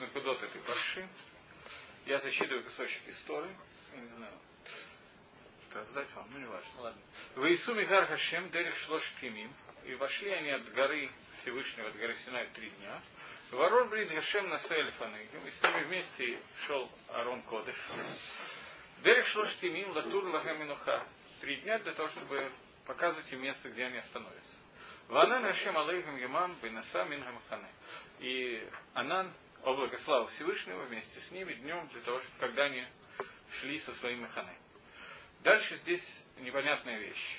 накудот этой парши. Я зачитываю кусочек истории. Я не знаю. Раздать вам, ну не важно. Ладно. В Иису Мигар Хашем Дерих Шлош Кимим. И вошли они от горы Всевышнего, от горы Синай три дня. Ворон Брид Хашем на Фаныгим. И с ними вместе шел Арон Кодыш. Дерих Шлош Кимим Латур Лахаминуха. Три дня для того, чтобы показывать им место, где они остановятся. Ванан Хашем Алейхам Ямам Бенаса Мингамахане. И Анан, облако славы Всевышнего, вместе с ними днем, для того, чтобы когда они шли со своими ханы. Дальше здесь непонятная вещь.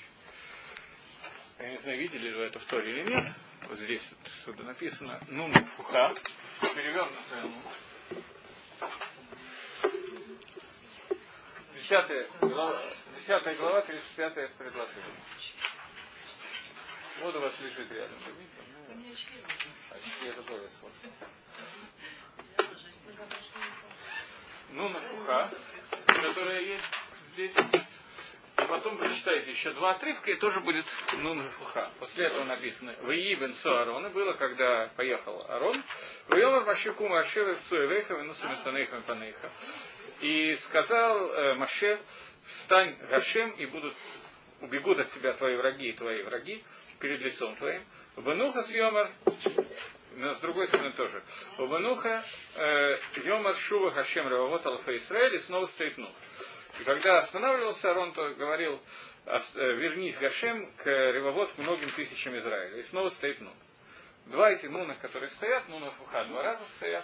Я не знаю, видели ли вы это в Торе или нет. Вот здесь вот сюда написано Нун Фуха, перевернутая. Десятая глава, десятая глава, 35 предложение. Вот у вас лежит рядом. Очки это тоже сложно. Ну, на фуха, которая есть здесь. И потом прочитайте еще два отрывка, и тоже будет ну на фуха. После этого написано «Ваи бен Арона» было, когда поехал Арон. «Вайомар Машику Машеве Цуэвеха Венусу Месанейха Панейха». И сказал э, Маше, встань Гашем, и будут убегут от тебя твои враги и твои враги перед лицом твоим. Бенуха с Йомар, но с другой стороны тоже. Бенуха э, Йомар Шува Хашем Рававот Алфа Исраэль, и снова стоит Нух. И когда останавливался Арон, то говорил, э, вернись Гашем к Ревовод многим тысячам Израиля. И снова стоит Нун. Два эти Нуна, которые стоят, Нуна Фуха два раза стоят,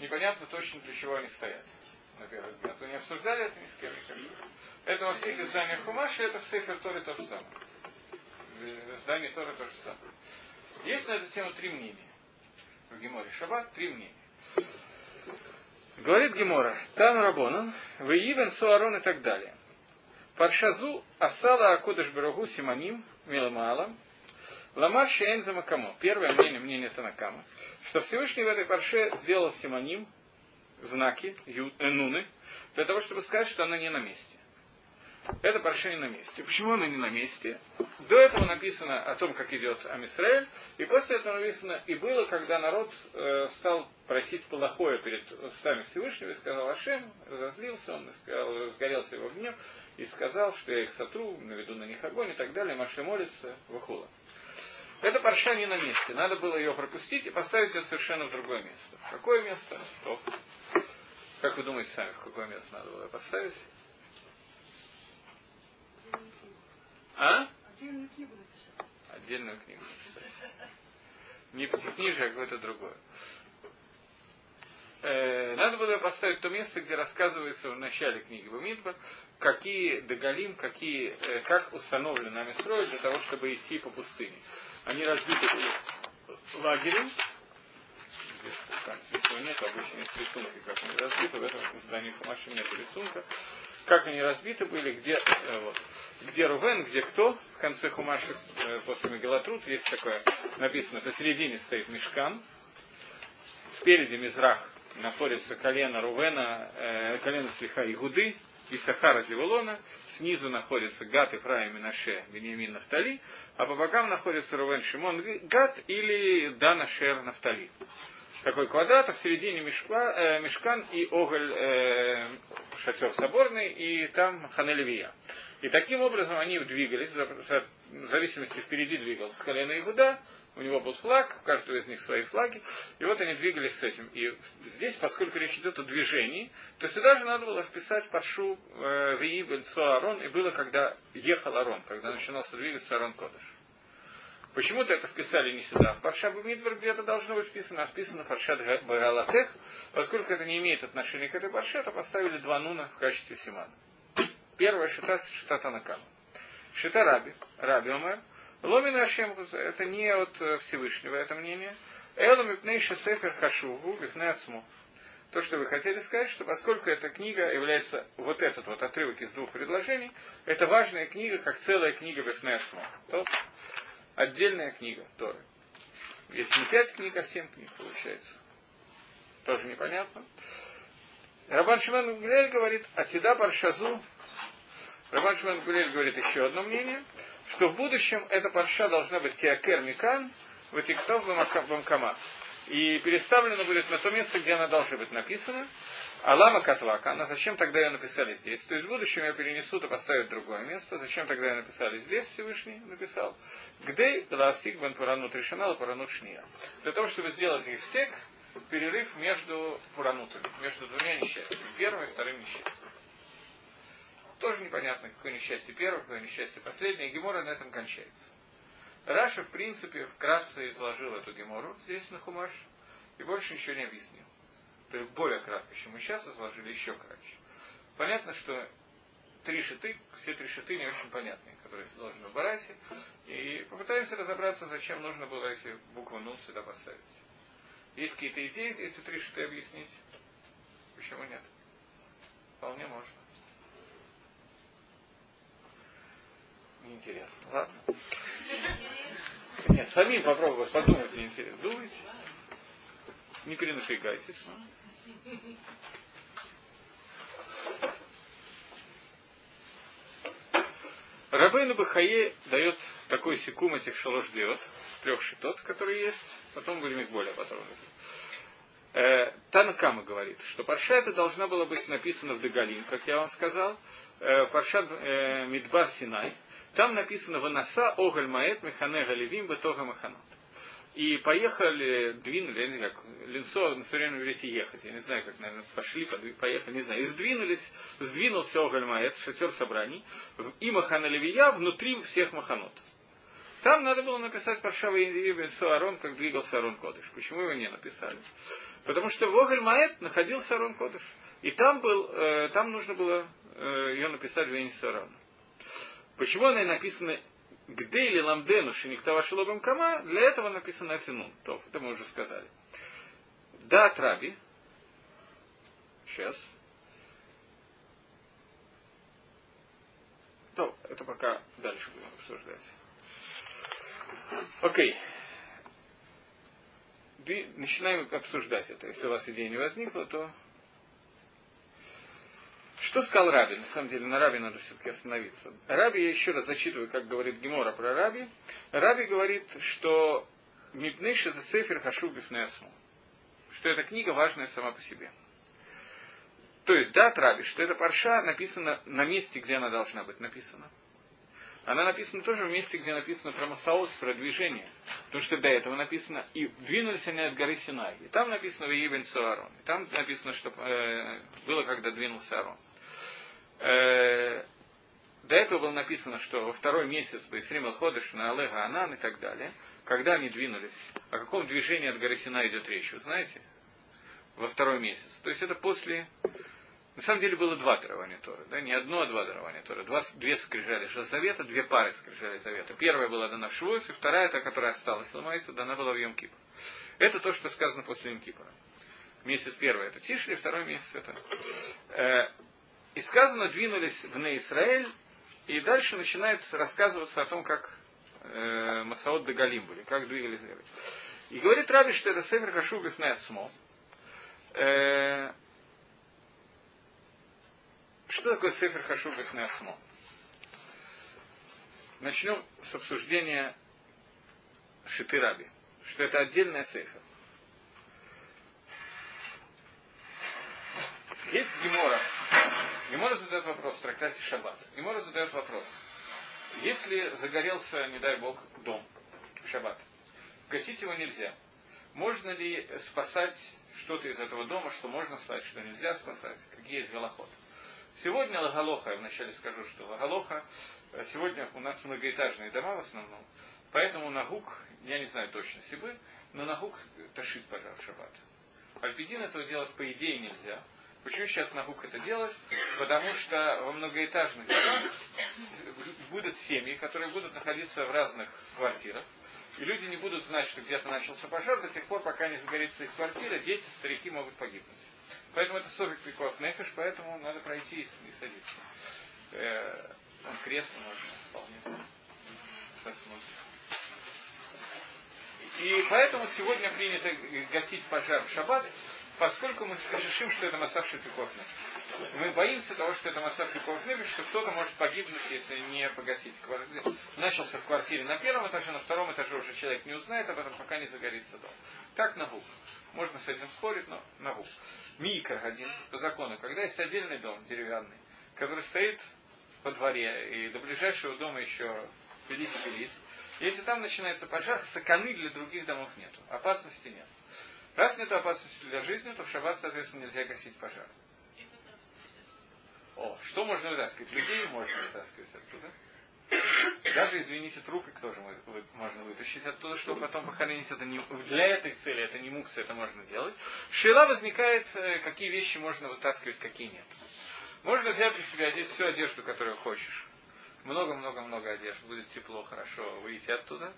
непонятно точно для чего они стоят на первый взгляд. Вы не обсуждали это ни с кем. Это во всех изданиях Хумаши, это в Сейфер Торе то же самое. В издании Торы то же самое. Есть на эту тему три мнения. В Геморе Шаббат три мнения. Говорит Гемора, там Рабонан, Веивен Суарон и так далее. Паршазу Асала Акудаш Барагу Симаним Миламалам Ламар Шейн Замакамо. Первое мнение, мнение Танакама, что Всевышний в этой парше сделал Симаним, знаки, ю, э, нуны, для того, чтобы сказать, что она не на месте. Это парша не на месте. Почему она не на месте? До этого написано о том, как идет Амисраэль, и после этого написано, и было, когда народ э, стал просить плохое перед устами Всевышнего, и сказал Ашем, разозлился он, и сказал, разгорелся его гнев, и сказал, что я их сотру, наведу на них огонь и так далее, Маше молится, выхула. Эта парша не на месте. Надо было ее пропустить и поставить ее совершенно в другое место. Какое место? То. Как вы думаете сами, в какое место надо было поставить? А? Отдельную книгу написать. Отдельную книгу написать. Не пятикнижие, а какое-то другое. Э, надо было поставить то место, где рассказывается в начале книги Бамидба, какие Дагалим, какие, э, как установлены нами строить для того, чтобы идти по пустыне. Они разбиты лагерем, здесь нет, обычно есть рисунки, как они разбиты, в этом здании Хумаши нет рисунка. Как они разбиты были, где, э, вот, где Рувен, где кто, в конце Хумаши, э, после Мегалатрут, есть такое, написано, посередине стоит Мешкан, спереди Мизрах находится колено Рувена, э, колено Слиха Игуды, и Сахара Зевулона, снизу находится Гат, Ифраим, Минаше, Вениамин, Нафтали, а по бокам находится Рувен, Шимон, Гат или Дана, Шер, Нафтали такой квадрат, а в середине мешка, э, мешкан и оголь э, шатер соборный, и там Ханелевия. И таким образом они двигались, в зависимости впереди двигался колено Игуда, у него был флаг, у каждого из них свои флаги, и вот они двигались с этим. И здесь, поскольку речь идет о движении, то сюда же надо было вписать паршу э, Вии Бельцо Арон, и было, когда ехал Арон, когда начинался двигаться Арон Кодыш. Почему-то это вписали не сюда. Парша Бамидбар где-то должно быть вписано, а вписано Паршат Багалатех. Поскольку это не имеет отношения к этой Парше, то поставили два нуна в качестве симана. Первая шита шита Танакама. Шита Раби, Раби Омер. Ломина Ашем, это не от э, Всевышнего это мнение. Элу Мипнейша Сефер Хашуву Бифнеацму. То, что вы хотели сказать, что поскольку эта книга является, вот этот вот отрывок из двух предложений, это важная книга, как целая книга Бифнеацму. То отдельная книга Торы. Если не пять книг, а семь книг получается. Тоже непонятно. Рабан Гулель говорит, Атида Паршазу. Рабан Шиман Гулель говорит еще одно мнение, что в будущем эта парша должна быть Теакер Микан, Ватиктов Бамкама. и переставлена будет на то место, где она должна быть написана. Алама Катвака, она зачем тогда ее написали здесь? То есть в будущем ее перенесут и поставят в другое место. Зачем тогда ее написали здесь, Всевышний написал? Гдей лавсик бен пуранут решена пуранут шния. Для того, чтобы сделать их всех, перерыв между пуранутами, между двумя несчастьями, первым и вторым несчастьем. Тоже непонятно, какое несчастье первое, какое несчастье последнее. Гемора на этом кончается. Раша, в принципе, вкратце изложил эту гемору здесь на Хумаш, и больше ничего не объяснил то есть более кратко, чем мы сейчас изложили, еще кратче. Понятно, что три шиты, все три шиты не очень понятные, которые должны в Барате, и попытаемся разобраться, зачем нужно было эти буквы Нун сюда поставить. Есть какие-то идеи эти три шиты объяснить? Почему нет? Вполне можно. Неинтересно. Ладно. Нет, самим попробовать подумать неинтересно. Думайте. Не перенапрягайтесь. Рабейну Бахае дает такой секум этих шалош диот, трех шитот, которые есть, потом будем их более подробно. Э, Танакама говорит, что Парша это должна была быть написана в Дегалим, как я вам сказал, э, Парша э, Мидбар Синай. Там написано «Ванаса огаль маэт механе галевим бетога маханот» и поехали, двинули, я не знаю, как, Линцо на современном иврите ехать, я не знаю, как, наверное, пошли, поехали, не знаю, и сдвинулись, сдвинулся Огальмаэт, шатер собраний, и Махана Левия внутри всех Маханот. Там надо было написать Паршава Ибн Арон, как двигался Арон Кодыш. Почему его не написали? Потому что в Огальмаэт находился Арон Кодыш. И там, был, э, там нужно было э, ее написать в Арон. Почему она и написана где или ламдену шиниктава шилобам кама, для этого написано афинун. То, это мы уже сказали. Да, траби. Сейчас. То, это пока дальше будем обсуждать. Окей. Начинаем обсуждать это. Если у вас идея не возникла, то что сказал Раби? На самом деле, на Раби надо все-таки остановиться. Раби, я еще раз зачитываю, как говорит Гемора про Раби. Раби говорит, что Мипнейша за Сефер Хашу Бифнеасму. Что эта книга важная сама по себе. То есть, да, Раби, что эта парша написана на месте, где она должна быть написана. Она написана тоже в месте, где написано про Масаот, про движение. Потому что до этого написано, и двинулись они от горы Синай. И там написано в Ебен Суарон. И там написано, что э, было, когда двинулся Арон. Э, до этого было написано, что во второй месяц Бейсрим Ходыш на Алега Анан и так далее, когда они двинулись, о каком движении от горы Сина идет речь, вы знаете? Во второй месяц. То есть это после... На самом деле было два дарования Торы, да? не одно, а два дарования Торы. Два, две скрижали Завета, две пары скрижали Завета. Первая была дана в Швуэс, и вторая, та, которая осталась, ломается, дана была в Йом Кипр. Это то, что сказано после Йом Кипра. Месяц первый это Тишли, второй месяц это... И сказано, двинулись в Неисраэль, и дальше начинает рассказываться о том, как э, Масаот де Галим были, как двигались. И говорит Раби, что это Сефер Хашубих Нецмо. Э, что такое Сефер Хашубих Нецмо? Начнем с обсуждения Шиты Раби, что это отдельная Сефер. Есть Гемора, Гемора задает вопрос в трактате Шаббат. Гемора задает вопрос. Если загорелся, не дай бог, дом Шаббат, гасить его нельзя. Можно ли спасать что-то из этого дома, что можно спасать, что нельзя спасать? Какие есть голоход? Сегодня Лагалоха, я вначале скажу, что Лагалоха, сегодня у нас многоэтажные дома в основном, поэтому Нагук, я не знаю точно бы, но Нагук ташит пожар шаббат. Альпидин этого делать по идее нельзя. Почему сейчас Нагук это делать? Потому что во многоэтажных домах будут семьи, которые будут находиться в разных квартирах. И люди не будут знать, что где-то начался пожар до тех пор, пока не загорится их квартира, дети, старики могут погибнуть. Поэтому это совик приков нефиш, поэтому надо пройти и садиться. Э, кресло можно вполне соснуть. И поэтому сегодня принято гасить пожар в шаббат, поскольку мы решим, что это массаж шапикофна. Мы боимся того, что это Масад Липовнебиш, что кто-то может погибнуть, если не погасить. Начался в квартире на первом этаже, на втором этаже уже человек не узнает об этом, пока не загорится дом. Так на губ. Можно с этим спорить, но на губ. Микро один, по закону, когда есть отдельный дом деревянный, который стоит во дворе, и до ближайшего дома еще пились-пились, если там начинается пожар, саканы для других домов нету, опасности нет. Раз нет опасности для жизни, то в шаббат, соответственно, нельзя гасить пожар. О, что можно вытаскивать? Людей можно вытаскивать оттуда. Даже, извините, трупы тоже можно вытащить оттуда, чтобы потом похоронить это не, для этой цели, это не мукция, это можно делать. Шила возникает, э, какие вещи можно вытаскивать, какие нет. Можно взять для себя одеть всю одежду, которую хочешь много-много-много одежды, будет тепло, хорошо, выйти оттуда.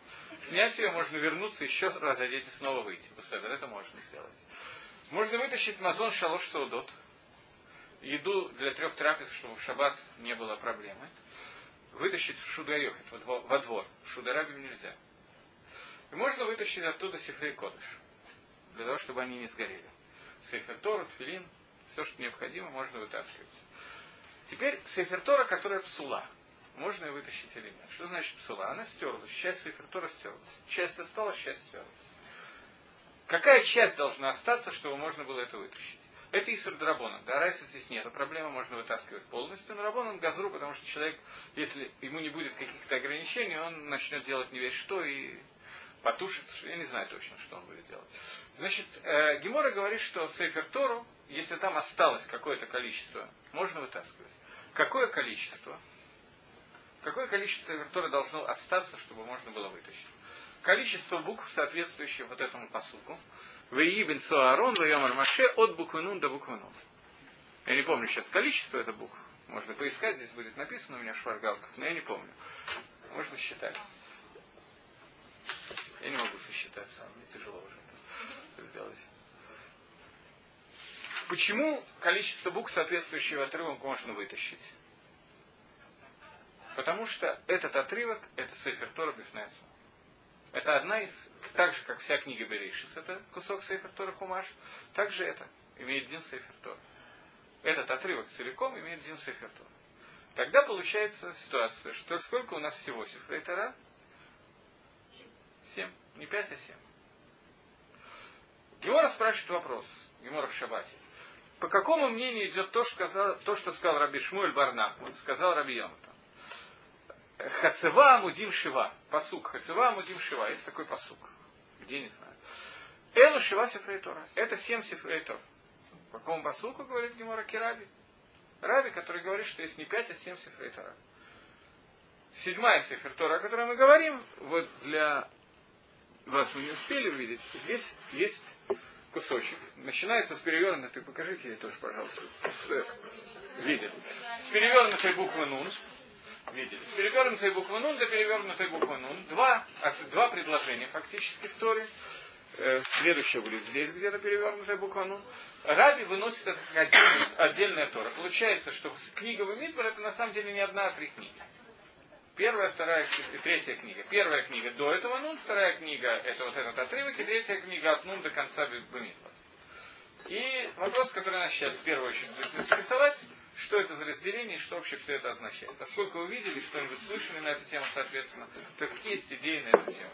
Снять ее, можно вернуться, еще раз одеть и снова выйти. Быстро, это можно сделать. Можно вытащить мазон шалош саудот, еду для трех трапез, чтобы в шаббат не было проблемы. Вытащить в во двор. В шударабим нельзя. И можно вытащить оттуда сифрей кодыш, для того, чтобы они не сгорели. Сейфер Тору, Филин, все, что необходимо, можно вытаскивать. Теперь Сейфер Тора, которая псула можно ее вытащить или нет. Что значит псула? Она стерлась, часть Сефертора стерлась. Часть осталась, часть стерлась. Какая часть должна остаться, чтобы можно было это вытащить? Это Исур Драбона. Да, Райса здесь нет. Проблема можно вытаскивать полностью. Но Рабон газру, потому что человек, если ему не будет каких-то ограничений, он начнет делать не весь что и потушит. Я не знаю точно, что он будет делать. Значит, э, Гемора говорит, что Сейфер Тору, если там осталось какое-то количество, можно вытаскивать. Какое количество? Какое количество которое должно остаться, чтобы можно было вытащить? Количество букв, соответствующих вот этому посуку. Веибен Суарон, Вейомар Маше, от буквы Нун до буквы Нун. Я не помню сейчас количество это букв. Можно поискать, здесь будет написано у меня в но я не помню. Можно считать. Я не могу сосчитать сам, мне тяжело уже это сделать. Почему количество букв, соответствующего отрывку, можно вытащить? Потому что этот отрывок, это Сейфер Тора Бифнецу. Это одна из, так же, как вся книга Берешис, это кусок Сейфер Тора Хумаш, также это имеет Дин Сейфер Тора. Этот отрывок целиком имеет Дин Сейфер Тора. Тогда получается ситуация, что сколько у нас всего Сифрей Тора? Семь. Не пять, а семь. Гемора спрашивает вопрос, Гемора в Шабате. По какому мнению идет то, что сказал, то, что сказал Раби Шмуэль Барнахман, сказал Раби Йомата? Хацева Амудим Шива. Посук. Хацева Амудим Шива. Есть такой посук. Где, не знаю. Элу Шива Сифрейтора. Это семь Сифрейтор. По какому посуку говорит Гемора Кираби? Раби, который говорит, что есть не пять, а семь Сифрейтора. Седьмая Сифертора, о которой мы говорим, вот для вас вы не успели увидеть, здесь есть кусочек. Начинается с перевернутой, покажите ей тоже, пожалуйста. Видели. С перевернутой буквы Нун видели. С перевернутой буквы Нун до перевернутой буквы Нун. Два, два предложения фактически в Торе. Э, следующее будет здесь где-то перевернутая буква Нун. Раби выносит это как отдельная, Тора. Получается, что книга Вамидбар это на самом деле не одна, а три книги. Первая, вторая и третья книга. Первая книга до этого Нун, вторая книга это вот этот отрывок, и третья книга от Нун до конца Бамидбар. И вопрос, который нас сейчас в первую очередь будет интересовать, что это за разделение что вообще все это означает. Поскольку вы видели что-нибудь, слышали на эту тему, соответственно, то какие есть идеи на эту тему?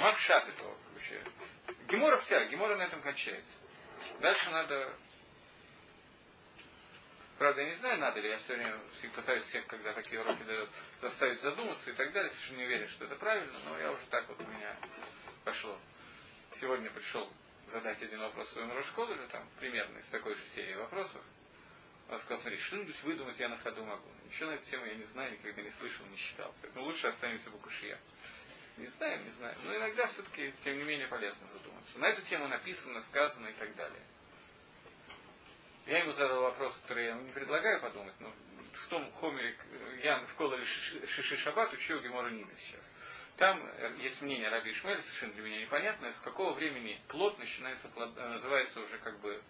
Макшат этого вообще. Гемора вся, Гемора на этом кончается. Дальше надо... Правда, я не знаю, надо ли, я все время пытаюсь всех, когда такие уроки дают, заставить задуматься и так далее. Совершенно не уверен, что это правильно, но я уже так вот у меня пошло. Сегодня пришел задать один вопрос своему Рошколу, там, примерно из такой же серии вопросов, он сказал, смотри, что-нибудь выдумать я на ходу могу. Ничего на эту тему я не знаю, никогда не слышал, не читал. Поэтому лучше останемся в Букушье. Не знаю, не знаю. Но иногда все-таки, тем не менее, полезно задуматься. На эту тему написано, сказано и так далее. Я ему задал вопрос, который я не предлагаю подумать, но в том хомере, я в Колоре Шиши Шаббат учил Гемора Нина сейчас. Там э, есть мнение Раби Ишмеля, совершенно для меня непонятное, с какого времени плод начинается, э, называется уже как бы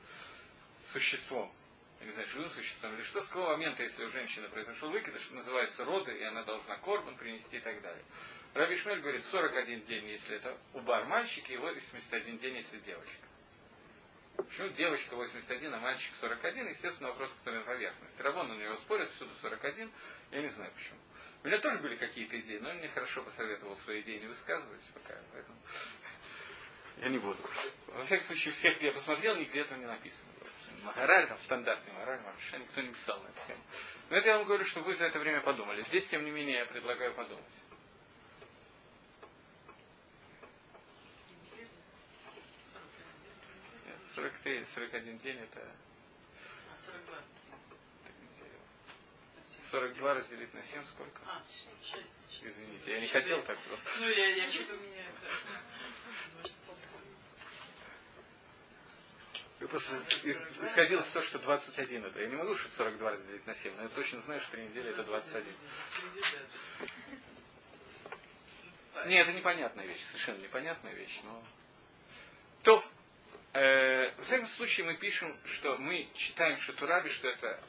существом. Я не знаю, живым существом или что, с какого момента, если у женщины произошел выкидыш, называется роды, и она должна корбан принести и так далее. Раби Шмель говорит, 41 день, если это убар мальчик, и 81 день, если девочка. Почему девочка 81, а мальчик 41? Естественно, вопрос, который на поверхности. Рабон на него спорит, всюду 41. Я не знаю почему. У меня тоже были какие-то идеи, но он мне хорошо посоветовал свои идеи не высказывать пока, поэтому я не буду. Во всяком случае, всех, где я посмотрел, нигде этого не написано. Мораль, там стандартный мораль, вообще никто не писал на эту тему. Но это я вам говорю, что вы за это время подумали. Здесь, тем не менее, я предлагаю подумать. 43, 41 день это... 42. 42 разделить на 7 сколько? А, 6. Извините, я не хотел так просто. Ну, я, я что-то меня... Я просто исходил из того, что 21 это. Я не могу, что 42 разделить на 7, но я точно знаю, что 3 недели это 21. Нет, это непонятная вещь, совершенно непонятная вещь, но... То, э, в всяком случае, мы пишем, что мы читаем Шатураби, что это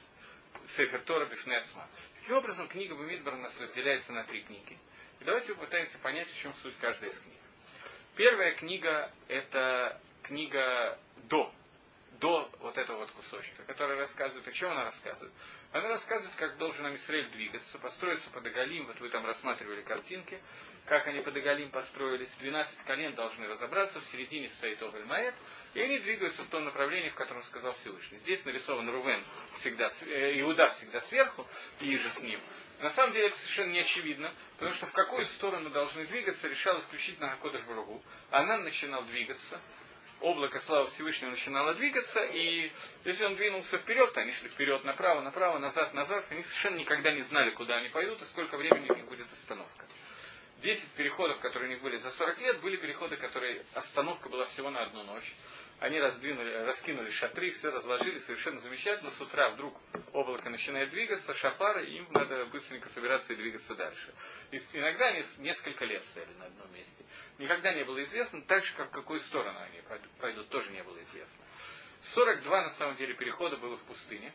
Сефер Тора Бифнецма. Таким образом, книга Бамидбар у нас разделяется на три книги. И давайте попытаемся понять, в чем суть каждой из книг. Первая книга – это книга до до вот этого вот кусочка, который рассказывает, о чем она рассказывает? Она рассказывает, как должен Амисраэль двигаться, построиться под Агалим, вот вы там рассматривали картинки, как они под Агалим построились, 12 колен должны разобраться, в середине стоит Огаль Маэт, и они двигаются в том направлении, в котором сказал Всевышний. Здесь нарисован Рувен всегда, э, Иуда всегда сверху, и же с ним. На самом деле это совершенно не очевидно, потому что в какую сторону должны двигаться, решал исключительно Акодыш Баругу. Она начинал двигаться, облако славы Всевышнего начинало двигаться, и если он двинулся вперед, то они шли вперед, направо, направо, назад, назад, они совершенно никогда не знали, куда они пойдут и сколько времени у них будет остановка. Десять переходов, которые у них были за 40 лет, были переходы, которые остановка была всего на одну ночь они раздвинули, раскинули шатры, все разложили, совершенно замечательно. С утра вдруг облако начинает двигаться, шафары, им надо быстренько собираться и двигаться дальше. И иногда они несколько лет стояли на одном месте. Никогда не было известно, так же, как в какую сторону они пойдут, тоже не было известно. 42 на самом деле перехода было в пустыне.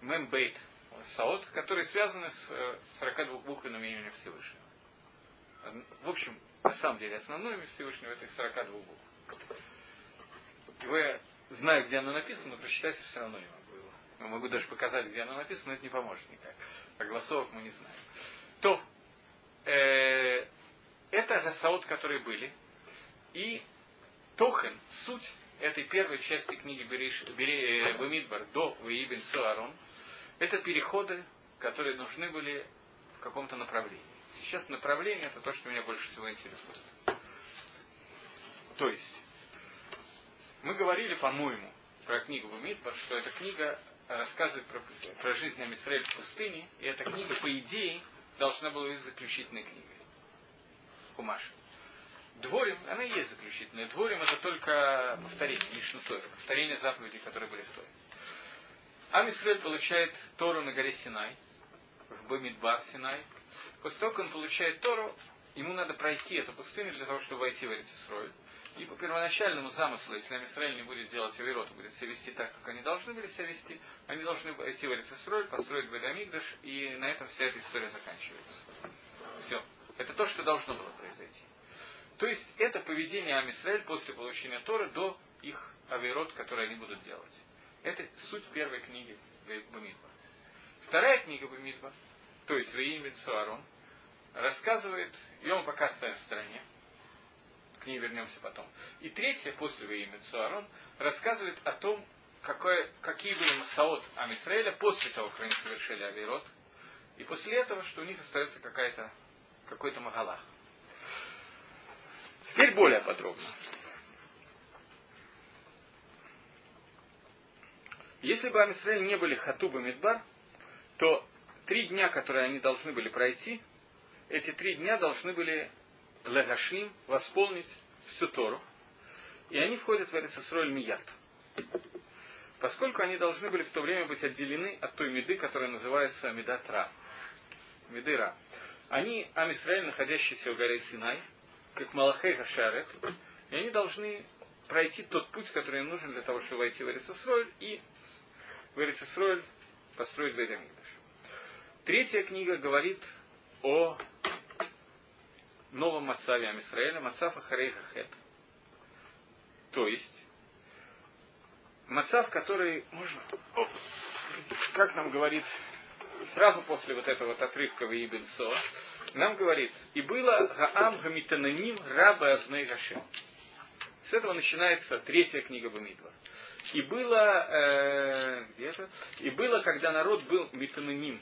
Мембейт, Саот, которые связаны с 42 э, буквенным именем Всевышнего. В общем, на самом деле основное имя Всевышнего это из 42 букв. Его я где оно написано, но прочитать все равно не могу его. Я могу даже показать, где оно написано, но это не поможет никак. А голосовок мы не знаем. То, э, это гасаот, которые были. И Тохен, суть этой первой части книги Бери, э, до Ваибин Суарон, это переходы, которые нужны были в каком-то направлении. Сейчас направление это то, что меня больше всего интересует. То есть, мы говорили, по-моему, про книгу Бумидбар, что эта книга рассказывает про, про жизнь Амисраэль в пустыне, и эта книга, по идее, должна была быть заключительной книгой. Хумаш. Дворим, она и есть заключительная. Дворим это только повторение, Мишну Тора, повторение заповедей, которые были в Торе. Амисраэль получает Тору на горе Синай, в Бамидбар Синай. После того, как он получает Тору, ему надо пройти эту пустыню для того, чтобы войти в Эрицисроль. И по первоначальному замыслу, если Амисраэль не будет делать Аверот, будет себя вести так, как они должны были себя вести, они должны идти в Эрицисроль, построить Бедамигдаш, и на этом вся эта история заканчивается. Все. Это то, что должно было произойти. То есть это поведение Амисраэль после получения Торы до их Аверот, которые они будут делать. Это суть первой книги Бамидба. Вторая книга Бамидба, то есть Ваим Бен Суарон, рассказывает, ее мы пока оставим в стороне, к ней вернемся потом. И третье, после Ваимя Цуарон, рассказывает о том, какое, какие были масаот Амисраэля после того, как они совершили Авирот, и после этого, что у них остается какая-то, какой-то магалах. Теперь более подробно. Если бы Амисраэль не были Хатуба Мидбар, то три дня, которые они должны были пройти, эти три дня должны были Легашим восполнить всю Тору. И они входят в Эрицесроль Мият. Поскольку они должны были в то время быть отделены от той меды, которая называется Медат Ра. Меды Ра. Они, Амисраэль, находящиеся в горе Синай, как Малахей Хашарет, и они должны пройти тот путь, который им нужен для того, чтобы войти в Эрицесроль и в Эрицесроль построить Бейдамидаш. Третья книга говорит о новом Мацаве Амисраэля, Мацав Ахарейха Хет. То есть, Мацав, который можно, как нам говорит, сразу после вот этого вот отрывка в Ибенсо, нам говорит, и было Гаам Гамитананим Раба Азней Гашем. С этого начинается третья книга Бамидва. И было, э, где это? И было, когда народ был Митананим,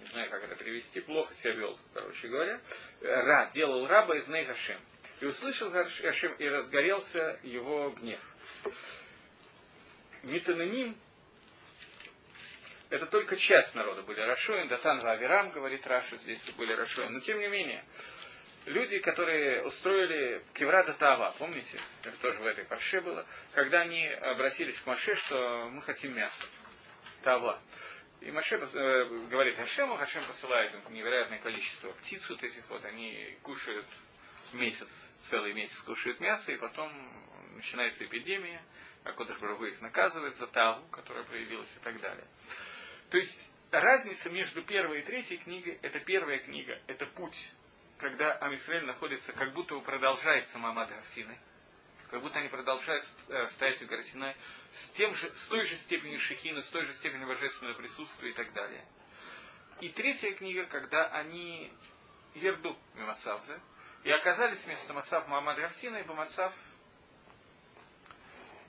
не знаю, как это перевести, плохо себя вел, короче говоря, Ра, делал раба из Ней Гашем. И услышал Гашем, и разгорелся его гнев. Митананим это только часть народа были Рашоин, Датан Вавирам, говорит Раша, здесь были Рашоин. Но тем не менее, люди, которые устроили Кеврата Тава, помните, это тоже в этой парше было, когда они обратились к Маше, что мы хотим мясо. Тава. И Маше э, говорит Хашему, Хашем посылает им невероятное количество птиц вот этих вот, они кушают месяц, целый месяц кушают мясо, и потом начинается эпидемия, а Кодыш Барагу их наказывает за Таву, которая появилась и так далее. То есть разница между первой и третьей книгой, это первая книга, это путь, когда Амисраэль находится, как будто бы продолжает Мамад Гарсины, как будто они продолжают э, стоять у горы с, тем же, с той же степенью шехина, с той же степенью божественного присутствия и так далее. И третья книга, когда они Ерду Мимацавзе, и оказались вместо Мацав Мамад Гарсина и Бамацав,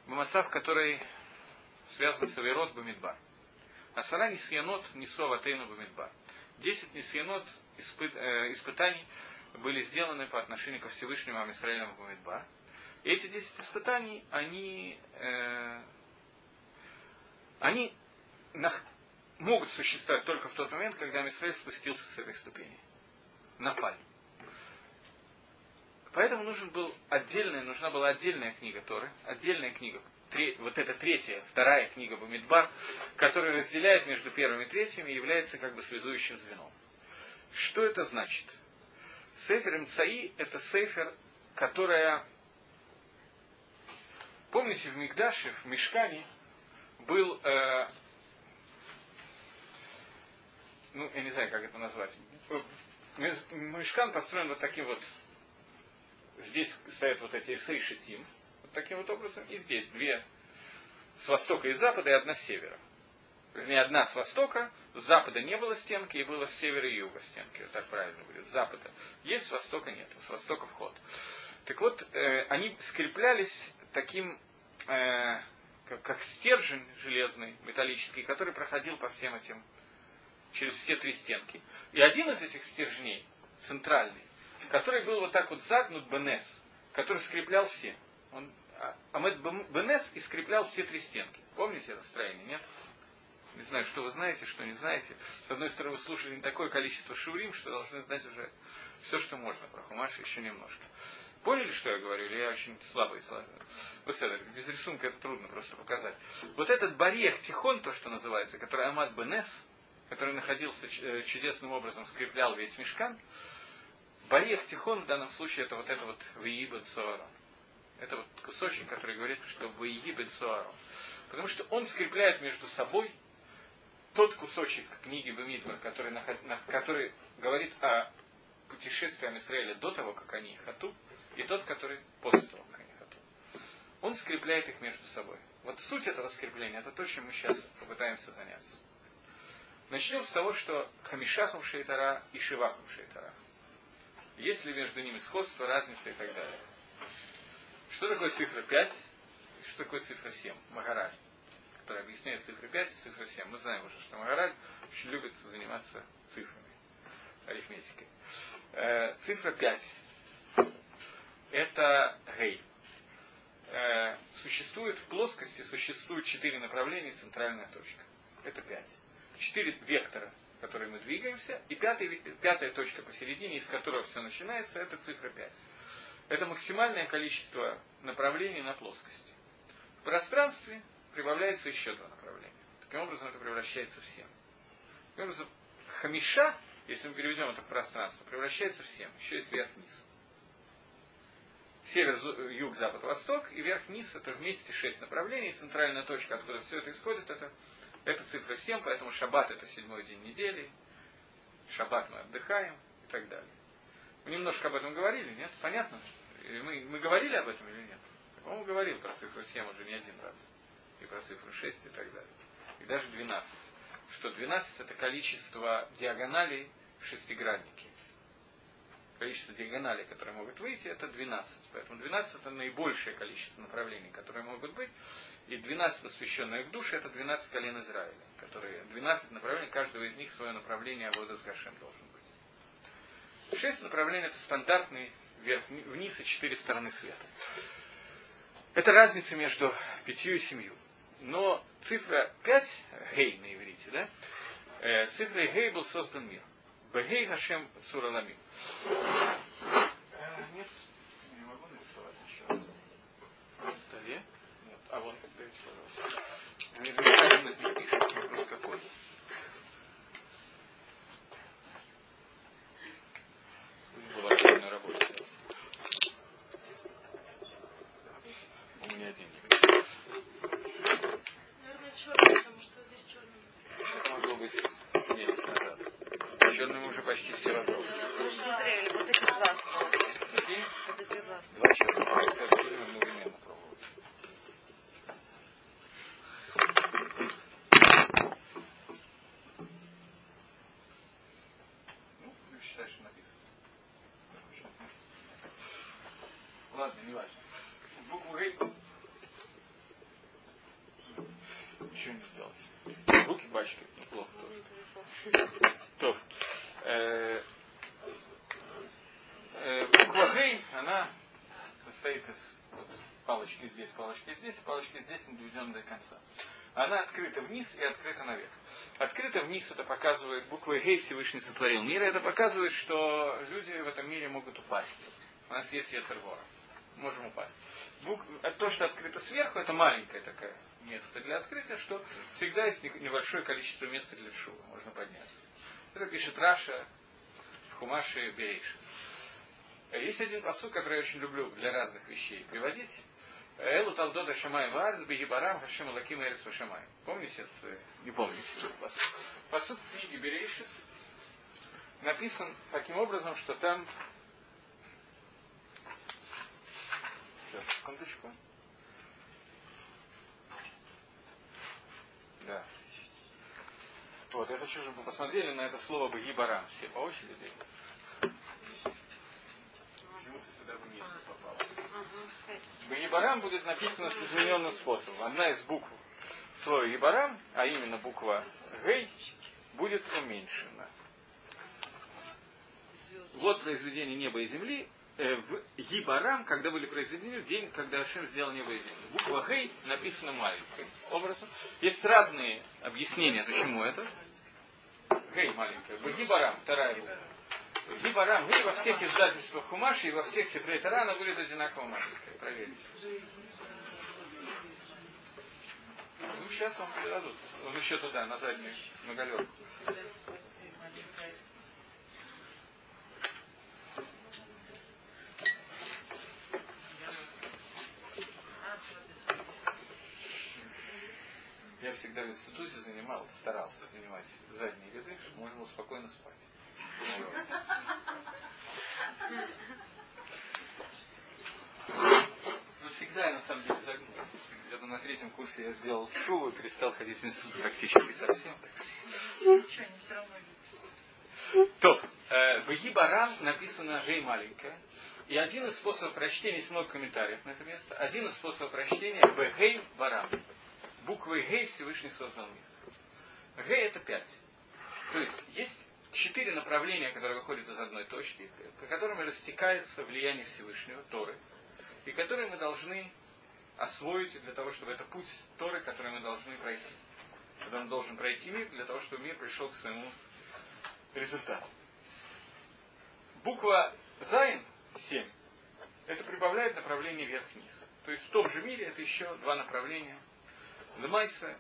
Бамацав, который связан с Аверот Бамидбар. Асара нисьянот несу аватейну бамидбар. Десять нисьянот испыт, э, испытаний были сделаны по отношению ко Всевышнему Амисраилю Бамидбар. Эти десять испытаний, они, э, они на, могут существовать только в тот момент, когда Амисраиль спустился с этой ступени. На паль. Поэтому нужен был отдельная, нужна была отдельная книга Торы, отдельная книга вот эта третья, вторая книга Бамидбар, которая разделяет между первым и третьим и является как бы связующим звеном. Что это значит? Сефер Мцаи – это сефер, которая... Помните, в Мигдаше, в Мешкане был... Э, ну, я не знаю, как это назвать. Мешкан построен вот таким вот... Здесь стоят вот эти эсейшитим, таким вот образом и здесь две с востока и запада и одна с севера. Не одна с востока, с запада не было стенки, и было с севера и юга стенки, так правильно будет, с запада. Есть, с востока нет, с востока вход. Так вот, э, они скреплялись таким, э, как, как стержень железный, металлический, который проходил по всем этим, через все три стенки. И один из этих стержней, центральный, который был вот так вот загнут бенес, который скреплял все. Он Амед Бенес и скреплял все три стенки. Помните это строение, нет? Не знаю, что вы знаете, что не знаете. С одной стороны, вы слушали не такое количество шурим, что должны знать уже все, что можно про Хумаш, еще немножко. Поняли, что я говорю, или я очень слабый? слабый? Без рисунка это трудно просто показать. Вот этот барьер Тихон, то, что называется, который Амад Бенес, который находился э, чудесным образом, скреплял весь мешкан, барьер Тихон в данном случае это вот это вот Виибен Соарон. Это вот кусочек, который говорит, что в Египет Суару. Потому что он скрепляет между собой тот кусочек книги Бемидбар, который, который говорит о путешествии Амисраэля до того, как они хату, и тот, который после того, как они хату. Он скрепляет их между собой. Вот суть этого скрепления, это то, чем мы сейчас попытаемся заняться. Начнем с того, что Хамишахом Шейтара и Шивахом Шейтара. Есть ли между ними сходство, разница и так далее. Что такое цифра 5 и что такое цифра 7? Магараль, который объясняет цифры 5 и цифра 7. Мы знаем уже, что Магараль очень любит заниматься цифрами, арифметикой. Э, цифра 5 это гей. Э, существует в плоскости, существует четыре направления, центральная точка. Это 5. Четыре вектора, которые мы двигаемся, и пятый, пятая точка посередине, из которого все начинается, это цифра 5 это максимальное количество направлений на плоскости. В пространстве прибавляется еще два направления. Таким образом, это превращается в семь. Таким образом, хамиша, если мы переведем это в пространство, превращается в семь. Еще есть вверх-вниз. Север, юг, запад, восток, и вверх-вниз это вместе шесть направлений. Центральная точка, откуда все это исходит, это, это цифра 7, поэтому шаббат это седьмой день недели. Шаббат мы отдыхаем и так далее. Мы немножко об этом говорили, нет? Понятно? Мы, мы говорили об этом или нет? По-моему, говорил про цифру 7 уже не один раз. и про цифру 6 и так далее. И даже 12. Что 12 это количество диагоналей в шестиграннике. Количество диагоналей, которые могут выйти, это 12. Поэтому 12 это наибольшее количество направлений, которые могут быть. И 12 посвященных душе, это 12 колен Израиля. Которые, 12 направлений, каждого из них свое направление Авода с Гашем должен быть. Шесть направлений это стандартный вверх, вниз и четыре стороны света. Это разница между пятью и семью. Но цифра 5, гей на иврите, да, э, цифрой гей был создан мир. Бегей Хашем Цураламим. Э, нет, не могу нарисовать еще раз. На столе. Нет. А вон, дайте, пожалуйста. Один из них пишет, вопрос какой. Была активная работа делать. У меня денег. Наверное, черный, потому что здесь черный. Это могло быть месяц назад. Черным уже почти все разобрали. Смотри, вот эти два слова. Какие? Вот эти два слова. Два черных. С объективом одновременно пробовать. Ну, будем считать, что написано. Ладно, не важно. Букву Гей. Ничего не сделать. Руки пачкают, неплохо тоже. То. Э, э, буква Гей, она вот, палочки здесь, палочки здесь, палочки здесь, доведем до конца. Она открыта вниз и открыта наверх. Открыта вниз это показывает, буквой Гей Всевышний сотворил мир, это показывает, что люди в этом мире могут упасть. У нас есть Ецергора. Можем упасть. Бук... То, что открыто сверху, это маленькое такое место для открытия, что всегда есть небольшое количество места для шува, можно подняться. Это пишет Раша в Хумаше Берейшис. Есть один посуд, который я очень люблю для разных вещей приводить. Элу Талдода Шамай Вард Бегибарам Хашим Лаким Эрис Шамай. Помните это? Не помните этот посуд. Посуд в книге Берейшис написан таким образом, что там Сейчас, секундочку. Да. Вот, я хочу, чтобы вы посмотрели на это слово Багибарам. Все по очереди. Багибарам будет написано с измененным способом. Одна из букв слова Гибарам, а именно буква Гей, будет уменьшена. Вот произведение неба и земли э, в Гибарам, когда были произведены, в день, когда Ашем сделал небо и землю. Буква Гей написана маленьким образом. Есть разные объяснения, почему это. Гей маленькая. В Гибарам, вторая буква. Гибарам, Гей во всех издательствах Хумаши и во всех Сефрей Тарана будет одинаково маленькая. Проверьте. Ну, сейчас вам передадут. Он еще туда, на заднюю. Я всегда в институте занимал, старался занимать задние ряды, чтобы можно было спокойно спать. Ну, всегда я на самом деле загнул. Где-то на третьем курсе я сделал шоу и перестал ходить в институт практически совсем. Ничего, не все равно. То, э, в Гибарам написано Гей маленькая. И один из способов прочтения, есть много комментариев на это место, один из способов прочтения Бегей Барам. Буквой Гей Всевышний создал мир. Гей это пять. То есть есть четыре направления, которые выходят из одной точки, по которым растекается влияние Всевышнего, Торы, и которые мы должны освоить для того, чтобы это путь Торы, который мы должны пройти. Когда он должен пройти мир, для того, чтобы мир пришел к своему результату. Буква Зайн 7 это прибавляет направление вверх-вниз. То есть в том же мире это еще два направления. Лемайса,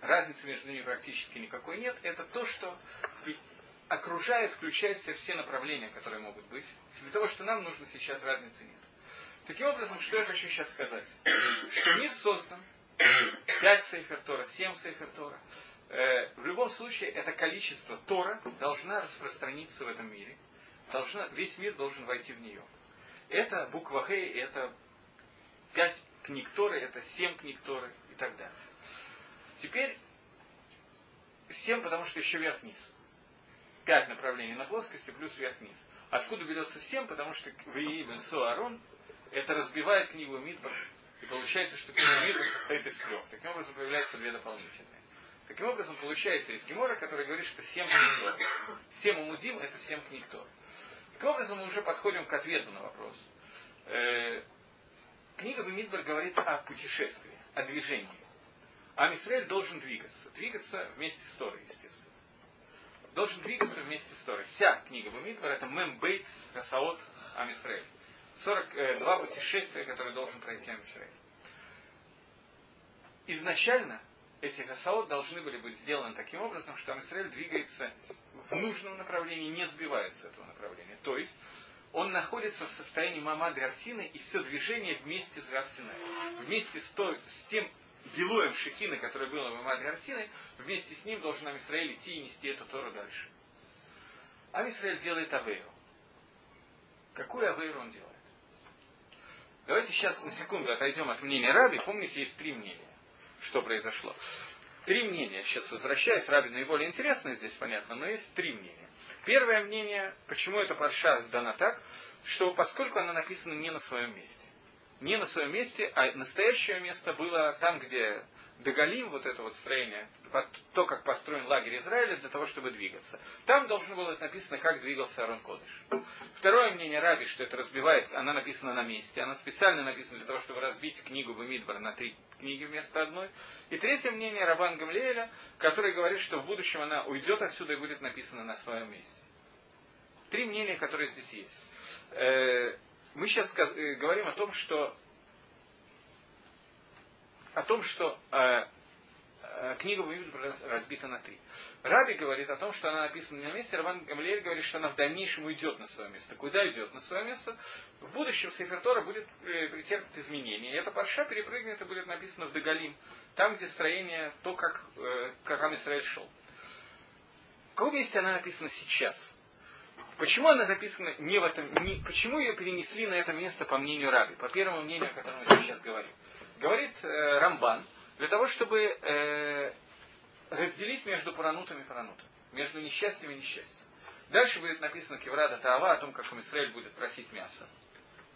разницы между ними практически никакой нет. Это то, что окружает, включает в себя все направления, которые могут быть. Для того, что нам нужно сейчас, разницы нет. Таким образом, что я хочу сейчас сказать? Что мир создан, 5 сейфер Тора, 7 сейфер Тора. Э, в любом случае, это количество Тора должна распространиться в этом мире. Должна, весь мир должен войти в нее. Это буква Хей, это 5 книг Торы, это 7 книг Торы и так далее. Теперь 7, потому что еще вверх-вниз. 5 направлений на плоскости плюс вверх-вниз. Откуда берется 7? Потому что Вии Бенсо Арон это разбивает книгу Мидбар. И получается, что книга Мидбар состоит из трех. Таким образом появляются две дополнительные. Таким образом, получается из Гемора, который говорит, что семь книг Тора. Семь умудим – это семь книг Тора. Таким образом, мы уже подходим к ответу на вопрос. Э, книга Бамидбар говорит о путешествии, о движении. А Мисраэль должен двигаться. Двигаться вместе с Торой, естественно. Должен двигаться вместе с Торой. Вся книга Бамидбар это Мембейт Касаот Амисраэль. 42 э, путешествия, которые должен пройти Амисраэль. Изначально эти гасаот должны были быть сделаны таким образом, что Амисраэль двигается в нужном направлении, не сбивается с этого направления. То есть, он находится в состоянии мамады Арсины, и все движение вместе с Арсиной. Вместе с, той, с тем Гилуем Шехины, который был в мамаде Арсины, вместе с ним должен Амисраэль идти и нести эту Тору дальше. Амисраэль делает Авейру. Какую Авейру он делает? Давайте сейчас на секунду отойдем от мнения Раби. Помните, есть три мнения что произошло. Три мнения. Сейчас возвращаясь, Раби наиболее интересно здесь, понятно, но есть три мнения. Первое мнение, почему эта парша сдана так, что поскольку она написана не на своем месте не на своем месте, а настоящее место было там, где Дегалим, вот это вот строение, то, как построен лагерь Израиля для того, чтобы двигаться. Там должно было написано, как двигался Арон Кодыш. Второе мнение Раби, что это разбивает, она написана на месте, она специально написана для того, чтобы разбить книгу Бамидбар на три книги вместо одной. И третье мнение Рабан Гамлеэля, который говорит, что в будущем она уйдет отсюда и будет написана на своем месте. Три мнения, которые здесь есть. Мы сейчас э, говорим о том, что о том, что э, э, книга Бамидбар разбита на три. Раби говорит о том, что она написана на месте, Раван Гамлиэль говорит, что она в дальнейшем уйдет на свое место. Куда идет на свое место? В будущем Сефертора будет э, претерпит изменения. И эта парша перепрыгнет и будет написано в Дегалим, там, где строение, то, как, э, как Амисраэль шел. В каком месте она написана сейчас? Почему она написана не в этом, не, почему ее перенесли на это место по мнению Раби, по первому мнению, о котором мы сейчас говорим? Говорит э, Рамбан, для того, чтобы э, разделить между паранутом и паранутом, между несчастьем и несчастьем. Дальше будет написано Кеврада Таава о том, как Израиль будет просить мясо.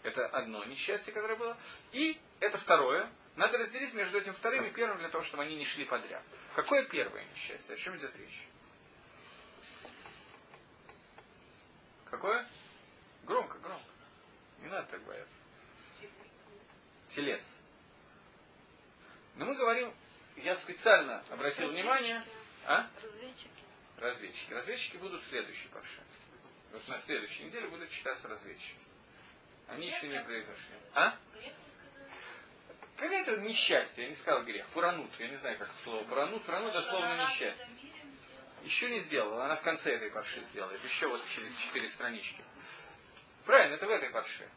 Это одно несчастье, которое было. И это второе. Надо разделить между этим вторым и первым, для того, чтобы они не шли подряд. Какое первое несчастье? О чем идет речь? Какое? Громко, громко. Не надо так бояться. Телец. Но мы говорим, я специально обратил внимание, а? Разведчики. Разведчики. Разведчики будут в следующей парше. Вот на следующей неделе будут читаться разведчики. Они еще не произошли. А? Какое-то несчастье, я не сказал грех. Пуранут, я не знаю, как это слово. Пуранут, пуранут дословно несчастье. Еще не сделала, она в конце этой парши сделает, еще вот через четыре странички. Правильно, это в этой парше.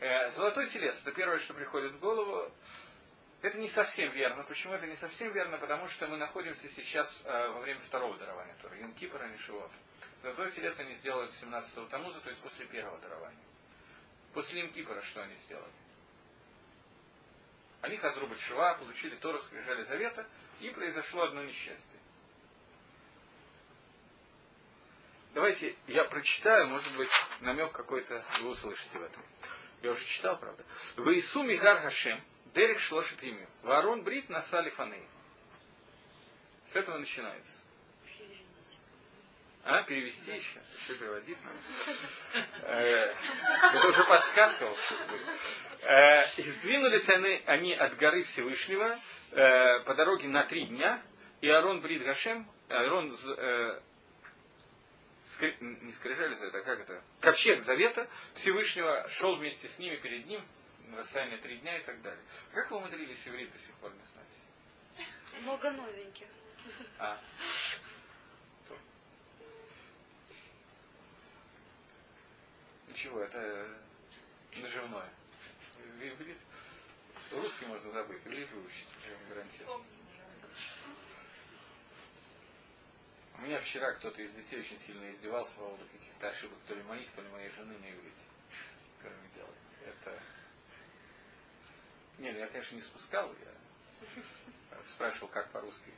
Э, золотой телец, это первое, что приходит в голову. Это не совсем верно. Почему это не совсем верно? Потому что мы находимся сейчас э, во время второго дарования Торы. Юм Кипра, Нишивот. Золотой телец они сделают 17-го Тамуза, то есть после первого дарования. После Им Кипра что они сделали? Они Хазрубат Шива, получили Тору, скрижали Завета, и произошло одно несчастье. Давайте я прочитаю, может быть, намек какой-то вы услышите в этом. Я уже читал, правда. Ваису Мигар Хашем, Дерек Шлошит Имю. Варон Брит Насали Фаней. С этого начинается. А, перевести еще? Еще переводить надо. Э, это уже подсказка вообще э, И сдвинулись они, они от горы Всевышнего э, по дороге на три дня, и Арон Брит Гашем, Арон скри, не скрижали завета, а как это? Ковчег завета Всевышнего шел вместе с ними перед ним на расстоянии три дня и так далее. Как вы умудрились иврит до сих пор не знать? Много новеньких. А. Ничего, это наживное. Иврит. Русский можно забыть, иврит выучить, я вам гарантирую. У меня вчера кто-то из детей очень сильно издевался по поводу каких-то ошибок, то ли моих, то ли моей жены на иврите, которые мы делали. Это... Не, ну я, конечно, не спускал, я Спрашивал, как по-русски.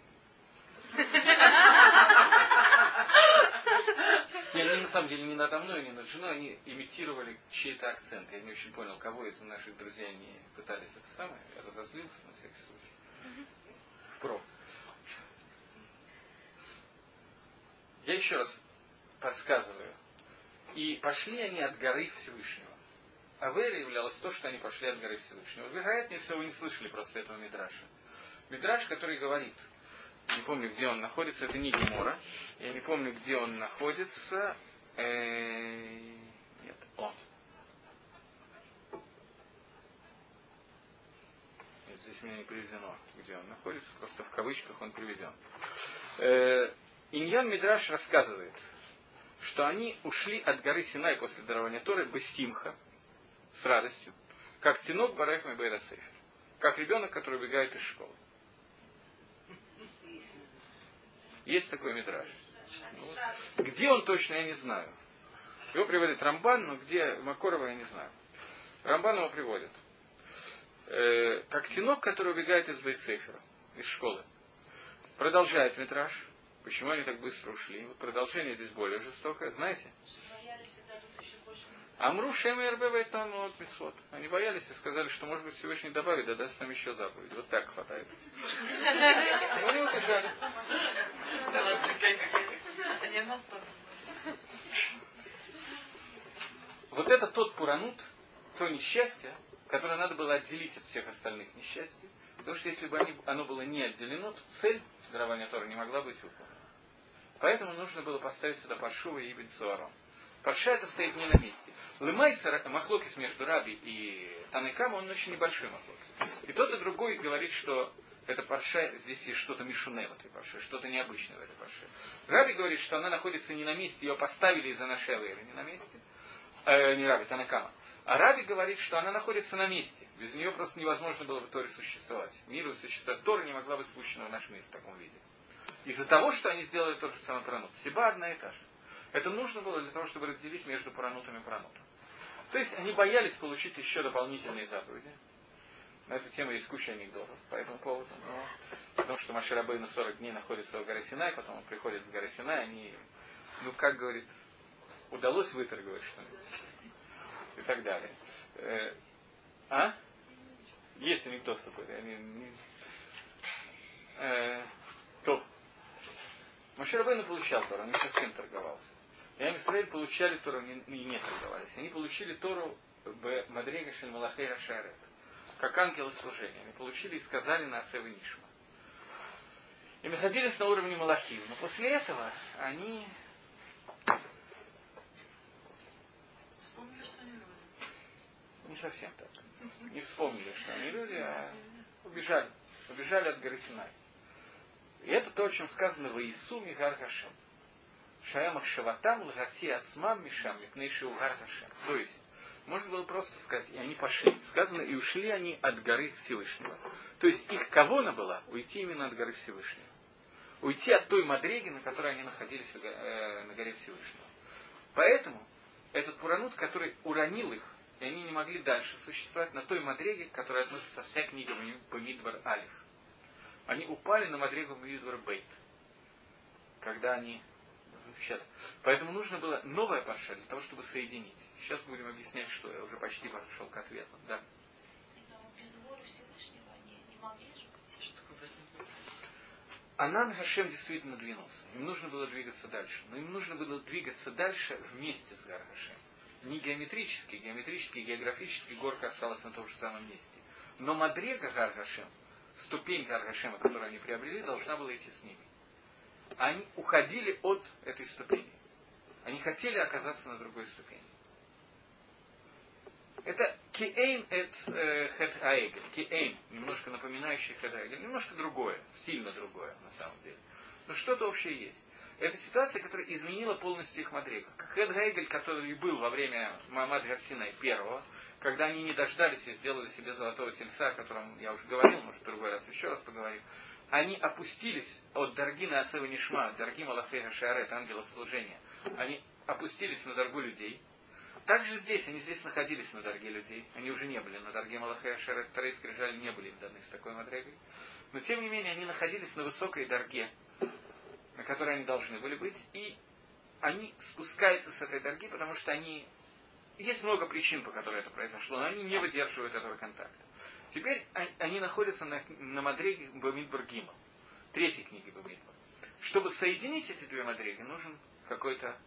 И они на самом деле не надо мной, не над женой, они имитировали чей-то акцент. Я не очень понял, кого из наших друзей они пытались это самое. Я разозлился на всякий случай. Про. Я еще раз подсказываю. И пошли они от горы Всевышнего. Авера являлось то, что они пошли от горы Всевышнего. Вероятнее всего, вы не слышали просто этого Мидраша. Мидраш, который говорит, не помню, где он находится, это не Гемора. Я не помню, где он находится. Э, нет, он. Нет, здесь у меня не приведено, где он находится, просто в кавычках он приведен. Иньян Мидраш рассказывает, что они ушли от горы Синай после дарования Торы Басимха, с радостью, как тинок Барехма Бейрасейфер, как ребенок, который убегает из школы. Есть такой мидраж. Ну, где он точно, я не знаю. Его приводит Рамбан, но где Макорова, я не знаю. Рамбан его приводит. Э, как тинок, который убегает из Бейцефера, из школы. Продолжает метраж. Почему они так быстро ушли? Вот продолжение здесь более жестокое. Знаете? Амру Шем и РБ там вот митцвот. Они боялись и сказали, что может быть Всевышний добавит, да даст нам еще заповедь. Вот так хватает. Они убежали. Вот это тот пуранут, то несчастье, которое надо было отделить от всех остальных несчастий. Потому что если бы оно было не отделено, то цель дарования Тора не могла быть выполнена. Поэтому нужно было поставить сюда Паршува и Ибн Суарон. Парша это стоит не на месте. Лымайца, махлокис между Раби и Танекам, он очень небольшой махлокис. И тот и другой говорит, что это парша, здесь есть что-то мишуне в этой парше, что-то необычное в этой парше. Раби говорит, что она находится не на месте, ее поставили из-за нашей авейры, не на месте. Э, не Раби, Танакама. А Раби говорит, что она находится на месте. Без нее просто невозможно было в Торе существовать. Миру существовать. Тора не могла быть спущена в наш мир в таком виде. Из-за того, что они сделали тот же самый пранут. Сиба одна и та же. Это нужно было для того, чтобы разделить между пранутами и пранутом. То есть они боялись получить еще дополнительные заповеди. На эту тему есть куча анекдотов по этому поводу. Но, потому что Маширабей на 40 дней находится в горе Синай, потом он приходит с горы Синай, они, ну как говорит, удалось выторговать что-нибудь. И так далее. Э, а? Есть анекдот какой-то. Они, не... э, то. Маширабейна получал Тору, он не совсем торговался. И Израиль получали Тору и не, не торговались. Они получили Тору в Мадрега Шельмалахей Шарет, как ангелы служения. Они получили и сказали на Асевы Нишма. И находились на уровне Малахим. Но после этого они Вспомнили, что они люди. Не совсем так. Не вспомнили, что они люди, а убежали. Убежали от горы Синай. И это то, о чем сказано в Иису Мигар Хашем. Шаямах Шаватам Лгаси Ацмам Мишам Митнейши Угар Хашем. То есть, можно было просто сказать, и они пошли. Сказано, и ушли они от горы Всевышнего. То есть их кавона была уйти именно от горы Всевышнего. Уйти от той Мадреги, на которой они находились э, на горе Всевышнего. Поэтому этот Пуранут, который уронил их, и они не могли дальше существовать на той Мадреге, которая относится вся книга Бамидвар Алиф. Они упали на Мадрегу Бамидвар Бейт. Когда они Сейчас. Поэтому нужно было новое парша для того, чтобы соединить. Сейчас будем объяснять, что я уже почти пошел к ответу. Да. Без воли Всевышнего они не могли же быть. Что Анан Хашем действительно двинулся. Им нужно было двигаться дальше. Но им нужно было двигаться дальше вместе с Гар Хашем. Не геометрически, геометрически, географически горка осталась на том же самом месте. Но Мадрега Гар Хашем, ступень Гар Хашема, которую они приобрели, должна была идти с ними они уходили от этой ступени. Они хотели оказаться на другой ступени. Это киэйн эт э, хет аэгель. Киэйн, немножко напоминающий хет аэгель. Немножко другое, сильно другое на самом деле. Но что-то общее есть. Это ситуация, которая изменила полностью их. Как Хед Гейгель, который был во время Мамад Гарсина первого, когда они не дождались и сделали себе золотого тельца, о котором я уже говорил, может, в другой раз еще раз поговорим, они опустились от Даргина Асева Нишма, Даргима Лахеха Шарет, ангелов служения, они опустились на дорогу людей, Также здесь, они здесь находились на дороге людей, они уже не были на дороге Малаха и Ашера, вторые скрижали не были им даны с такой мадрегой. Но тем не менее, они находились на высокой дороге, на которой они должны были быть, и они спускаются с этой дороги, потому что они... Есть много причин, по которым это произошло, но они не выдерживают этого контакта. Теперь они находятся на, на Мадреге Бамидбар Гима, третьей книги Бамидбар. Чтобы соединить эти две Мадреги, нужен какой-то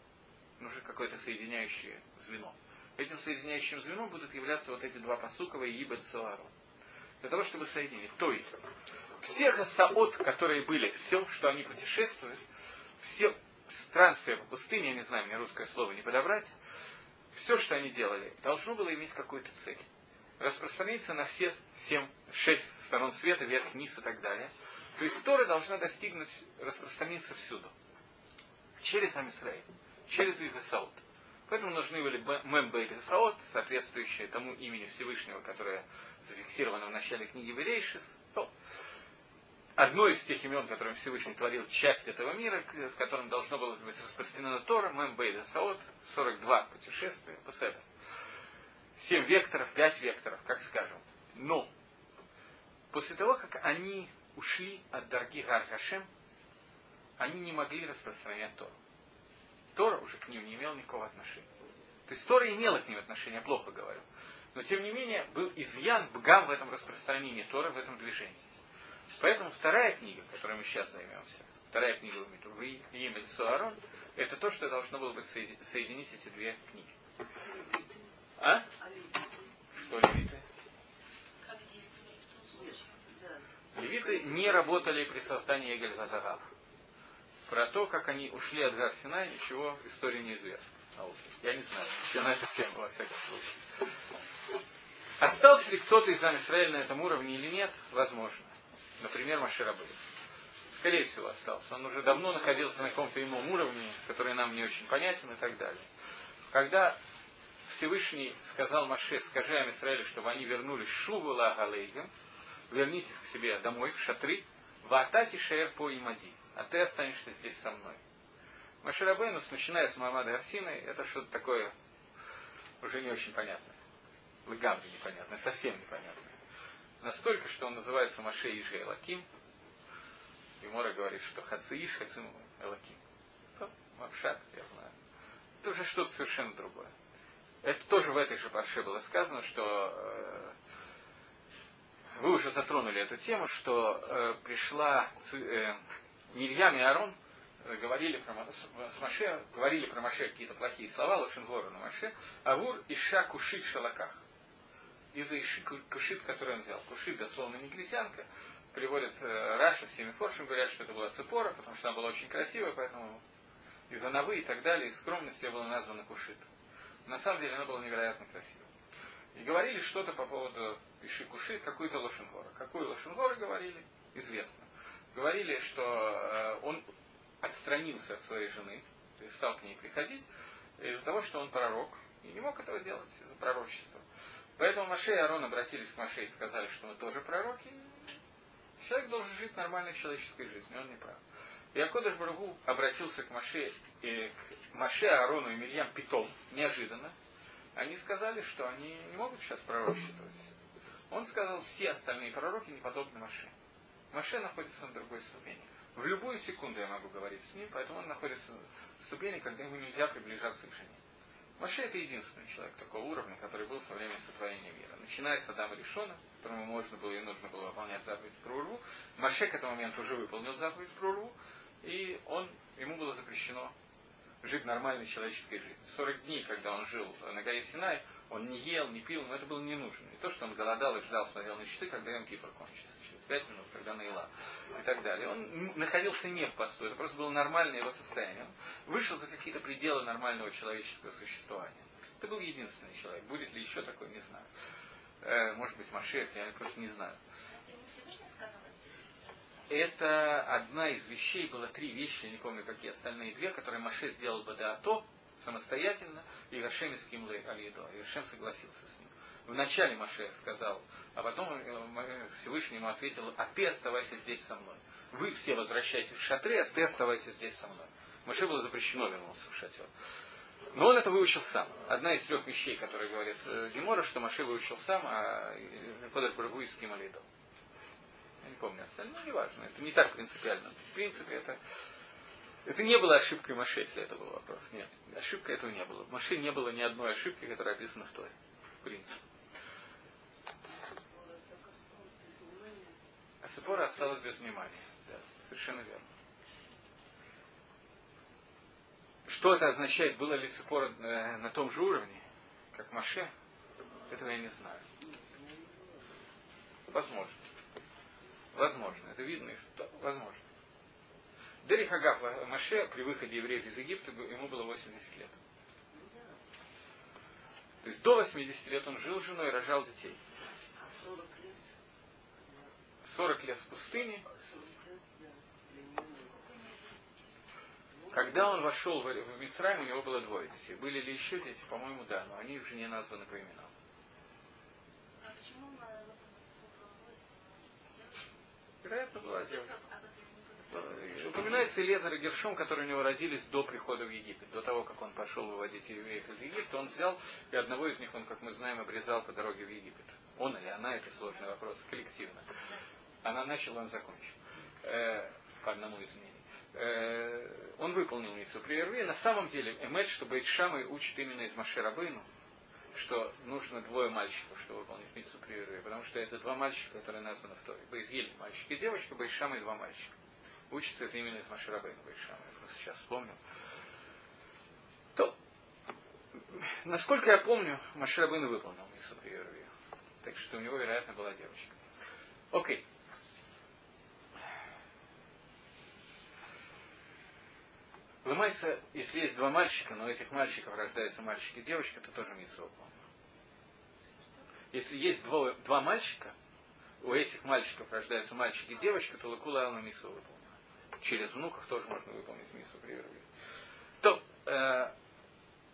нужно какое-то соединяющее звено. Этим соединяющим звеном будут являться вот эти два посукова и Ибет Суару. Для того, чтобы соединить. То есть, все хасаот, которые были, все, что они путешествуют, все странствия по пустыне, я не знаю, мне русское слово не подобрать, все, что они делали, должно было иметь какую-то цель. Распространиться на все семь, шесть сторон света, вверх, вниз и так далее. То есть Тора должна достигнуть, распространиться всюду. Через Амисраиль через Исаот. Поэтому нужны были Мембейт Исаот, соответствующие тому имени Всевышнего, которое зафиксировано в начале книги Берейшис. Одно из тех имен, которым Всевышний творил часть этого мира, в котором должно было быть распространено Тора, Мембейт Исаот, 42 путешествия, Паседа. Семь векторов, пять векторов, как скажем. Но после того, как они ушли от Дарги Гархашем, они не могли распространять Тору. Тора уже к ним не имел никакого отношения. То есть Тора имела к ним отношение, плохо говорю. Но тем не менее был изъян бгам в этом распространении Тора, в этом движении. Поэтому вторая книга, которой мы сейчас займемся, вторая книга Митурвы, Емель Суарон, это то, что должно было быть соединить эти две книги. А? Что левиты? Как действовали в том случае? Левиты не работали при создании Эгель Газагав. Про то, как они ушли от гор Синай, ничего в истории не известно. Я не знаю, все на эту тему, во всяком случае. Остался ли кто-то из Израиля на этом уровне или нет? Возможно. Например, Маширабы. Скорее всего, остался. Он уже давно находился на каком-то ином уровне, который нам не очень понятен и так далее. Когда Всевышний сказал Маше, скажи Израилю, чтобы они вернулись Шувула Галейгем, вернитесь к себе домой, в шатры, Ваатати Шеер по Имади а ты останешься здесь со мной. Маширабейнус, начиная с Мамада Арсины, это что-то такое уже не очень понятное. Лыгамри непонятное, совсем непонятное. Настолько, что он называется Маше Иши Элаким. И Мора говорит, что Хаци Хацим Элаким. То, Мавшат, я знаю. Это уже что-то совершенно другое. Это тоже в этой же парше было сказано, что э, вы уже затронули эту тему, что э, пришла э, Мирьям и Арон э, говорили про, с Маше, говорили про Маше какие-то плохие слова, Лошенгора на Маше, Авур Иша Кушит Шалаках. Из-за Иши Кушит, который он взял. Кушит, дословно негритянка, приводят э, Раша, всеми форшем говорят, что это была цепора, потому что она была очень красивая, поэтому из-за навы и так далее, из скромности ее было названо Кушит. На самом деле она была невероятно красивой. И говорили что-то по поводу Иши Кушит, какую-то Лошенгора. Какую Лошенгора говорили, известно говорили, что э, он отстранился от своей жены, то есть стал к ней приходить, из-за того, что он пророк, и не мог этого делать из-за пророчества. Поэтому Маше и Арон обратились к Маше и сказали, что мы тоже пророки. Человек должен жить нормальной человеческой жизнью, он не прав. И Акодыш Барагу обратился к Маше, и к Маше, Арону и Мирьям Питом, неожиданно. Они сказали, что они не могут сейчас пророчествовать. Он сказал, все остальные пророки не подобны Маше. Маше находится на другой ступени. В любую секунду я могу говорить с ним, поэтому он находится в ступени, когда ему нельзя приближаться к жене. Маше это единственный человек такого уровня, который был со времени сотворения мира. Начиная с Адама Ришона, которому можно было и нужно было выполнять заповедь про урву, Маше к этому моменту уже выполнил заповедь про урву, и он, ему было запрещено жить нормальной человеческой жизнью. 40 дней, когда он жил на горе Синай, он не ел, не пил, но это было не нужно. Не то, что он голодал и ждал, смотрел на часы, когда Йом Кипр кончится пять минут, когда наила, и так далее. Он находился не в посту, это просто было нормальное его состояние. Он вышел за какие-то пределы нормального человеческого существования. Это был единственный человек. Будет ли еще такой, не знаю. Э, может быть, Машех, я просто не знаю. Это одна из вещей, было три вещи, я не помню, какие остальные две, которые Маше сделал бы до АТО самостоятельно, и Гашем из Кимлы Алидо. И Гашем согласился с ним. Вначале Маше сказал, а потом э, Всевышний ему ответил, а ты оставайся здесь со мной. Вы все возвращайтесь в шатры, а ты оставайся здесь со мной. Маше было запрещено вернуться в шатер. Но он это выучил сам. Одна из трех вещей, которые говорит э, Гемора, что Маши выучил сам, а Кодыш Брагу из Кималидов. Не помню остальное, но неважно. Это не так принципиально. В принципе, это, это не было ошибкой Маше, если это был вопрос. Нет, ошибка этого не было. В Маше не было ни одной ошибки, которая описана в Торе. В принципе. А Цепора осталась без внимания. Да, совершенно верно. Что это означает, было ли Цепора э, на том же уровне, как Маше, этого я не знаю. Возможно. Возможно. Это видно из... Возможно. Дери Хагав Маше при выходе евреев из Египта ему было 80 лет. То есть до 80 лет он жил с женой и рожал детей. 40 лет в пустыне. Когда он вошел в Мицрайм, у него было двое детей. Были ли еще дети? По-моему, да, но они уже не названы по именам. А почему он Вероятно, была девушка. Упоминается Лезер и Гершом, которые у него родились до прихода в Египет. До того, как он пошел выводить евреев из Египта, он взял, и одного из них он, как мы знаем, обрезал по дороге в Египет. Он или она, это сложный вопрос, коллективно. Она начала, он закончил. Э, по одному из мнений. Э, он выполнил миссу при Ирве. На самом деле, Эмет, что Бейтшамай учит именно из Маширабейну, что нужно двое мальчиков, чтобы выполнить миссу при Ирве, потому что это два мальчика, которые названы в Торе. Бейзгиль мальчик и девочка, Бейтшамай два мальчика. Учится это именно из Маширабейна Бейтшамай. Я просто сейчас вспомнил. То, насколько я помню, Маширабейн выполнил миссу при Ирве. Так что у него, вероятно, была девочка. Окей. Ломайся, если есть два мальчика, но у этих мальчиков рождаются мальчик и девочка, то тоже митцва. Если есть два, два мальчика, у этих мальчиков рождаются мальчик и девочка, то лакула алма митцва выполнена. Через внуков тоже можно выполнить митцву при То, э,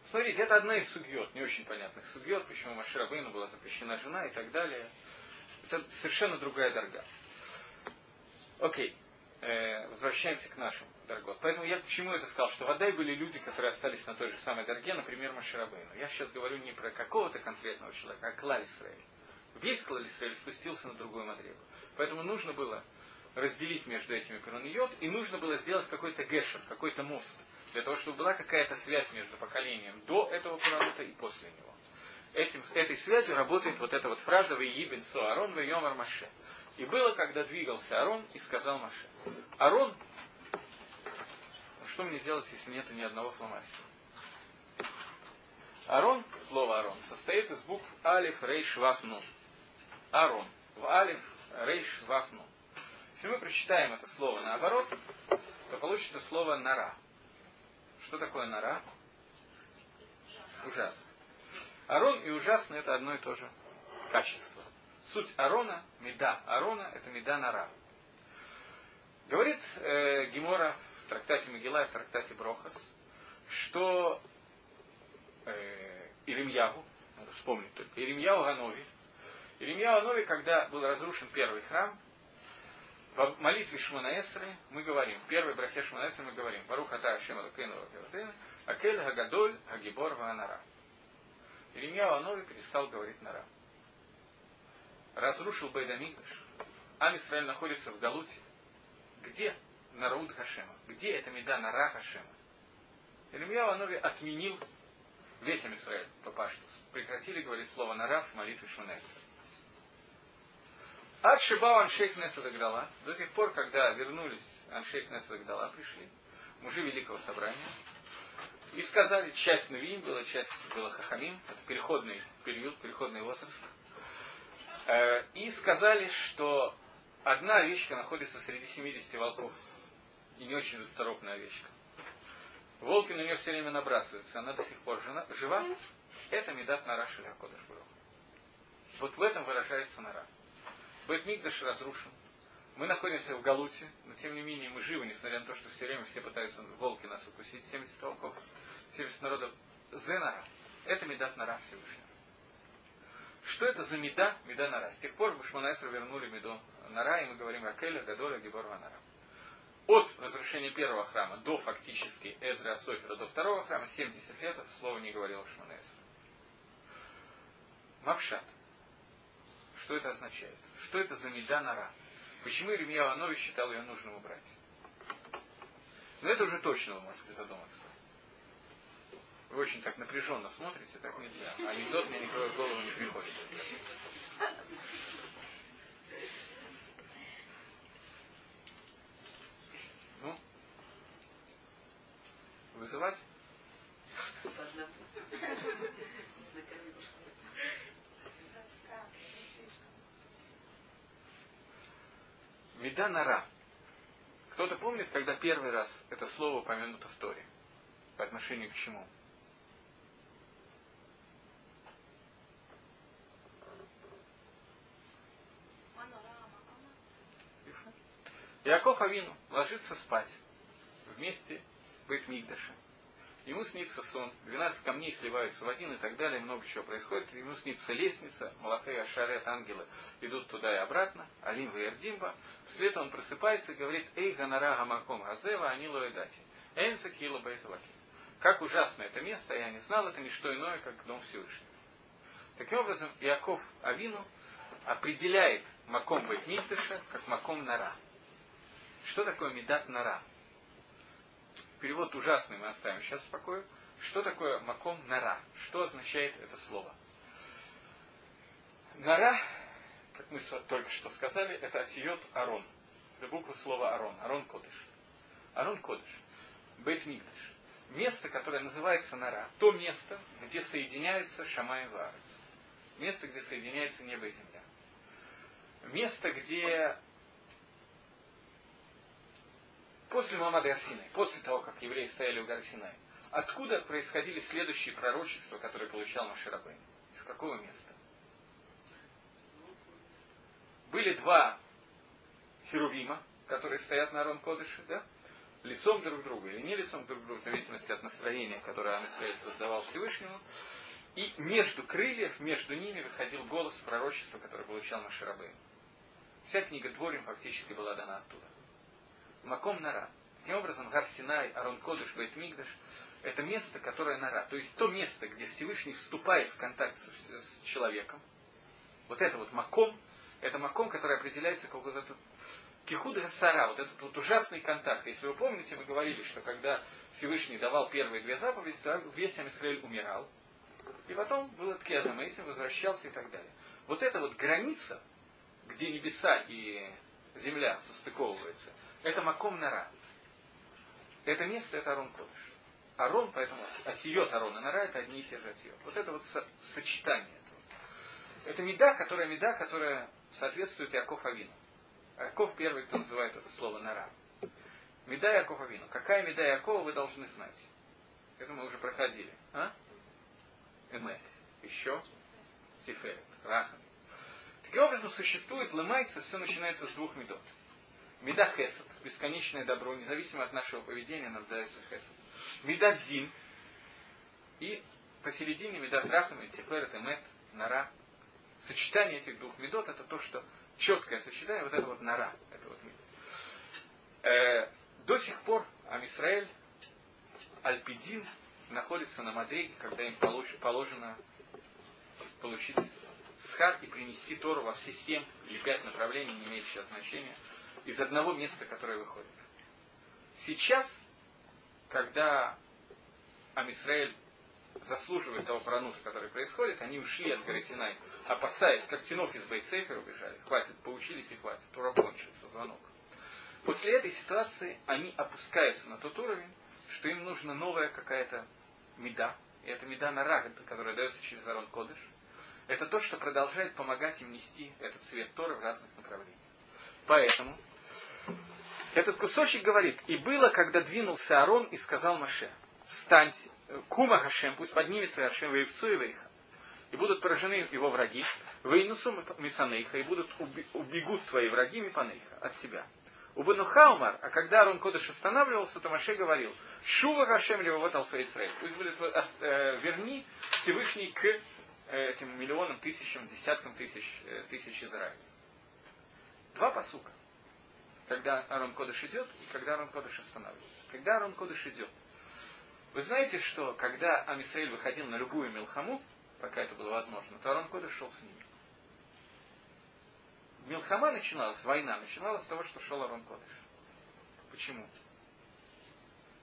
смотрите, это одна из сугьет, не очень понятных сугьет, почему Маширабейну была запрещена жена и так далее. Это совершенно другая дорога. Окей э, возвращаемся к нашим дорогот. Поэтому я почему это сказал, что в Адай были люди, которые остались на той же самой дороге, например, Маширабейну. Я сейчас говорю не про какого-то конкретного человека, а Клаль Исраэль. Весь Клаль Исраэль спустился на другую Мадрегу. Поэтому нужно было разделить между этими Перуниот, и нужно было сделать какой-то гешер, какой-то мост, для того, чтобы была какая-то связь между поколением до этого Перунита и после него. Этим, этой связью работает вот эта вот фраза «Вейибен Суарон Вейомар Маше». И было, когда двигался Арон и сказал Маше. Арон, что мне делать, если нету ни одного фломастера? Арон, слово Арон, состоит из букв Алиф, Рейш, Ваф, Нун. Арон. В Алиф, Рейш, Ваф, Нун. Если мы прочитаем это слово наоборот, то получится слово Нара. Что такое Нара? Ужасно. Арон и ужасно это одно и то же качество. Суть Арона, меда Арона, это меда Нара. Говорит э, Гемора в трактате Могила и в трактате Брохас, что э, Иримьяву, надо вспомнить только, Иримьяву Ганови, Иримьяву Ганови, когда был разрушен первый храм, в молитве Шманаэсры мы говорим, в первой брахе Шманаэсры мы говорим, Барух Ата Акель Хагадоль Хагибор Ванара. Иримьяу Анови перестал говорить Нара разрушил Байдамикдаш, Ам Исраиль находится в Галуте. Где Нарауд Хашема? Где эта меда Нара Хашема? Ильмьяу Анови отменил весь Амисраэль по паштус. Прекратили говорить слово Нара в молитве Шунеса. От Шибау Аншейк Несадагдала, до тех пор, когда вернулись Аншейк Несадагдала, пришли, мужи Великого Собрания, и сказали, часть Навиим была, часть была Хахамим, это переходный период, переходный возраст, и сказали, что одна овечка находится среди 70 волков. И не очень расторопная овечка. Волки на нее все время набрасываются, она до сих пор жива. Это медат нара шелякодыш Вот в этом выражается нара. Бетмигдаш разрушен. Мы находимся в Галуте, но тем не менее мы живы, несмотря на то, что все время все пытаются волки нас укусить. 70 волков, 70 народов. Зенара. Это медат нара Всевышнего. Что это за меда? Меда нара. С тех пор в Шманайсру вернули меду нара, и мы говорим Акеля, Гадоля, Гебор, Нара. от разрушения первого храма до фактически Эзра Асофера, до второго храма, 70 лет слово не говорил Шманесер. Мапшат. Что это означает? Что это за меда нара? Почему Иеремия Иванович считал ее нужным убрать? Но это уже точно вы можете задуматься. Вы очень так напряженно смотрите, так нельзя. Анекдот мне никакой в голову не приходит. Ну, вызывать? Меда нара. Кто-то помнит, когда первый раз это слово упомянуто в Торе? По отношению к чему? Яков Авину ложится спать вместе Бейтмигдаше. Ему снится сон, 12 камней сливаются в один и так далее, много чего происходит. Ему снится лестница, Малахей, Ашарет, ангелы идут туда и обратно, Алим и Эрдимба. Вслед он просыпается и говорит, Эй, Ганара Гамаком Газева, Анилу Эдати. Энса Килу Бейталаки. Как ужасно это место, я не знал, это не что иное, как дом Всевышнего. Таким образом, Иаков Авину определяет Маком Бейтмиктыша как Маком Нара. Что такое Медат Нара? Перевод ужасный мы оставим сейчас в покое. Что такое Маком Нара? Что означает это слово? Нара, как мы только что сказали, это Атиот Арон. Это буква слова Арон. Арон Кодыш. Арон Кодыш. Бейт Мигдаш. Место, которое называется Нара. То место, где соединяются Шамай и Варец. Место, где соединяется небо и земля. Место, где после Мамады Асины, после того, как евреи стояли у горы Синай, откуда происходили следующие пророчества, которые получал Маширабейн? Из какого места? Были два херувима, которые стоят на Арон Кодыше, да? лицом друг к другу или не лицом друг к другу, в зависимости от настроения, которое Амисраэль создавал Всевышнему. И между крыльев, между ними выходил голос пророчества, которое получал Маширабейн. Вся книга Дворим фактически была дана оттуда. Маком Нара. Таким образом, Гар Синай, Арон Кодыш, Бейт Мигдаш – это место, которое Нара. То есть то место, где Всевышний вступает в контакт с, с человеком. Вот это вот Маком, это Маком, который определяется как вот этот Кихуд Сара, вот этот вот ужасный контакт. Если вы помните, мы говорили, что когда Всевышний давал первые две заповеди, то весь Амисраэль умирал. И потом был Ткеза Мейсин, возвращался и так далее. Вот эта вот граница, где небеса и земля состыковываются, это Маком Нара. Это место, это Арон Кодыш. Арон, поэтому Атиот Арон и Нара это одни и те же Атиот. Вот это вот со- сочетание этого. Это меда, которая меда, которая соответствует Яков Авину. Яков первый, кто называет это слово Нара. Меда Яков Авину. Какая меда Якова, вы должны знать. Это мы уже проходили. А? Эмет. Еще Тиферет. Рахам. Таким образом, существует лымайса, все начинается с двух медот. Меда хесед, бесконечное добро, независимо от нашего поведения, нам дается хесед. Меда дзин, и посередине меда рахам, и тиферет, эмет, нара. Сочетание этих двух медот, это то, что четкое сочетание, вот это вот нара, это вот место. Э, до сих пор Амисраэль, Альпидин, находится на Мадриге, когда им положено получить схар и принести Тору во все семь или пять направлений, не имеет сейчас значения, из одного места, которое выходит. Сейчас, когда Амисраэль заслуживает того пронута, который происходит, они ушли от горы Синай, опасаясь, как тенок из Бейсейфера убежали. Хватит, поучились и хватит. Тура кончится, звонок. После этой ситуации они опускаются на тот уровень, что им нужна новая какая-то меда. И это меда на раг, которая дается через Арон Кодыш. Это то, что продолжает помогать им нести этот свет Торы в разных направлениях. Поэтому этот кусочек говорит, и было, когда двинулся Арон и сказал Маше, встаньте, кума Хашем, пусть поднимется Хашем Ваевцу и Вейха. И будут поражены его враги, Вейнусу Мисанейха, и будут убегут твои враги Мипанейха от тебя. У Хаумар, а когда Арон Кодыш останавливался, то Маше говорил, Шува Хашем Левовод Алфа Исраиль, пусть будет, э, верни Всевышний к э, этим миллионам, тысячам, десяткам тысяч, э, тысяч Израиля. Два посука. Когда Арон Кодыш идет и когда Арон Кодыш останавливается. Когда Арон Кодыш идет. Вы знаете, что когда Амисраиль выходил на любую Милхаму, пока это было возможно, то Арон Кодыш шел с ними. Милхама начиналась, война начиналась с того, что шел Арон Кодыш. Почему?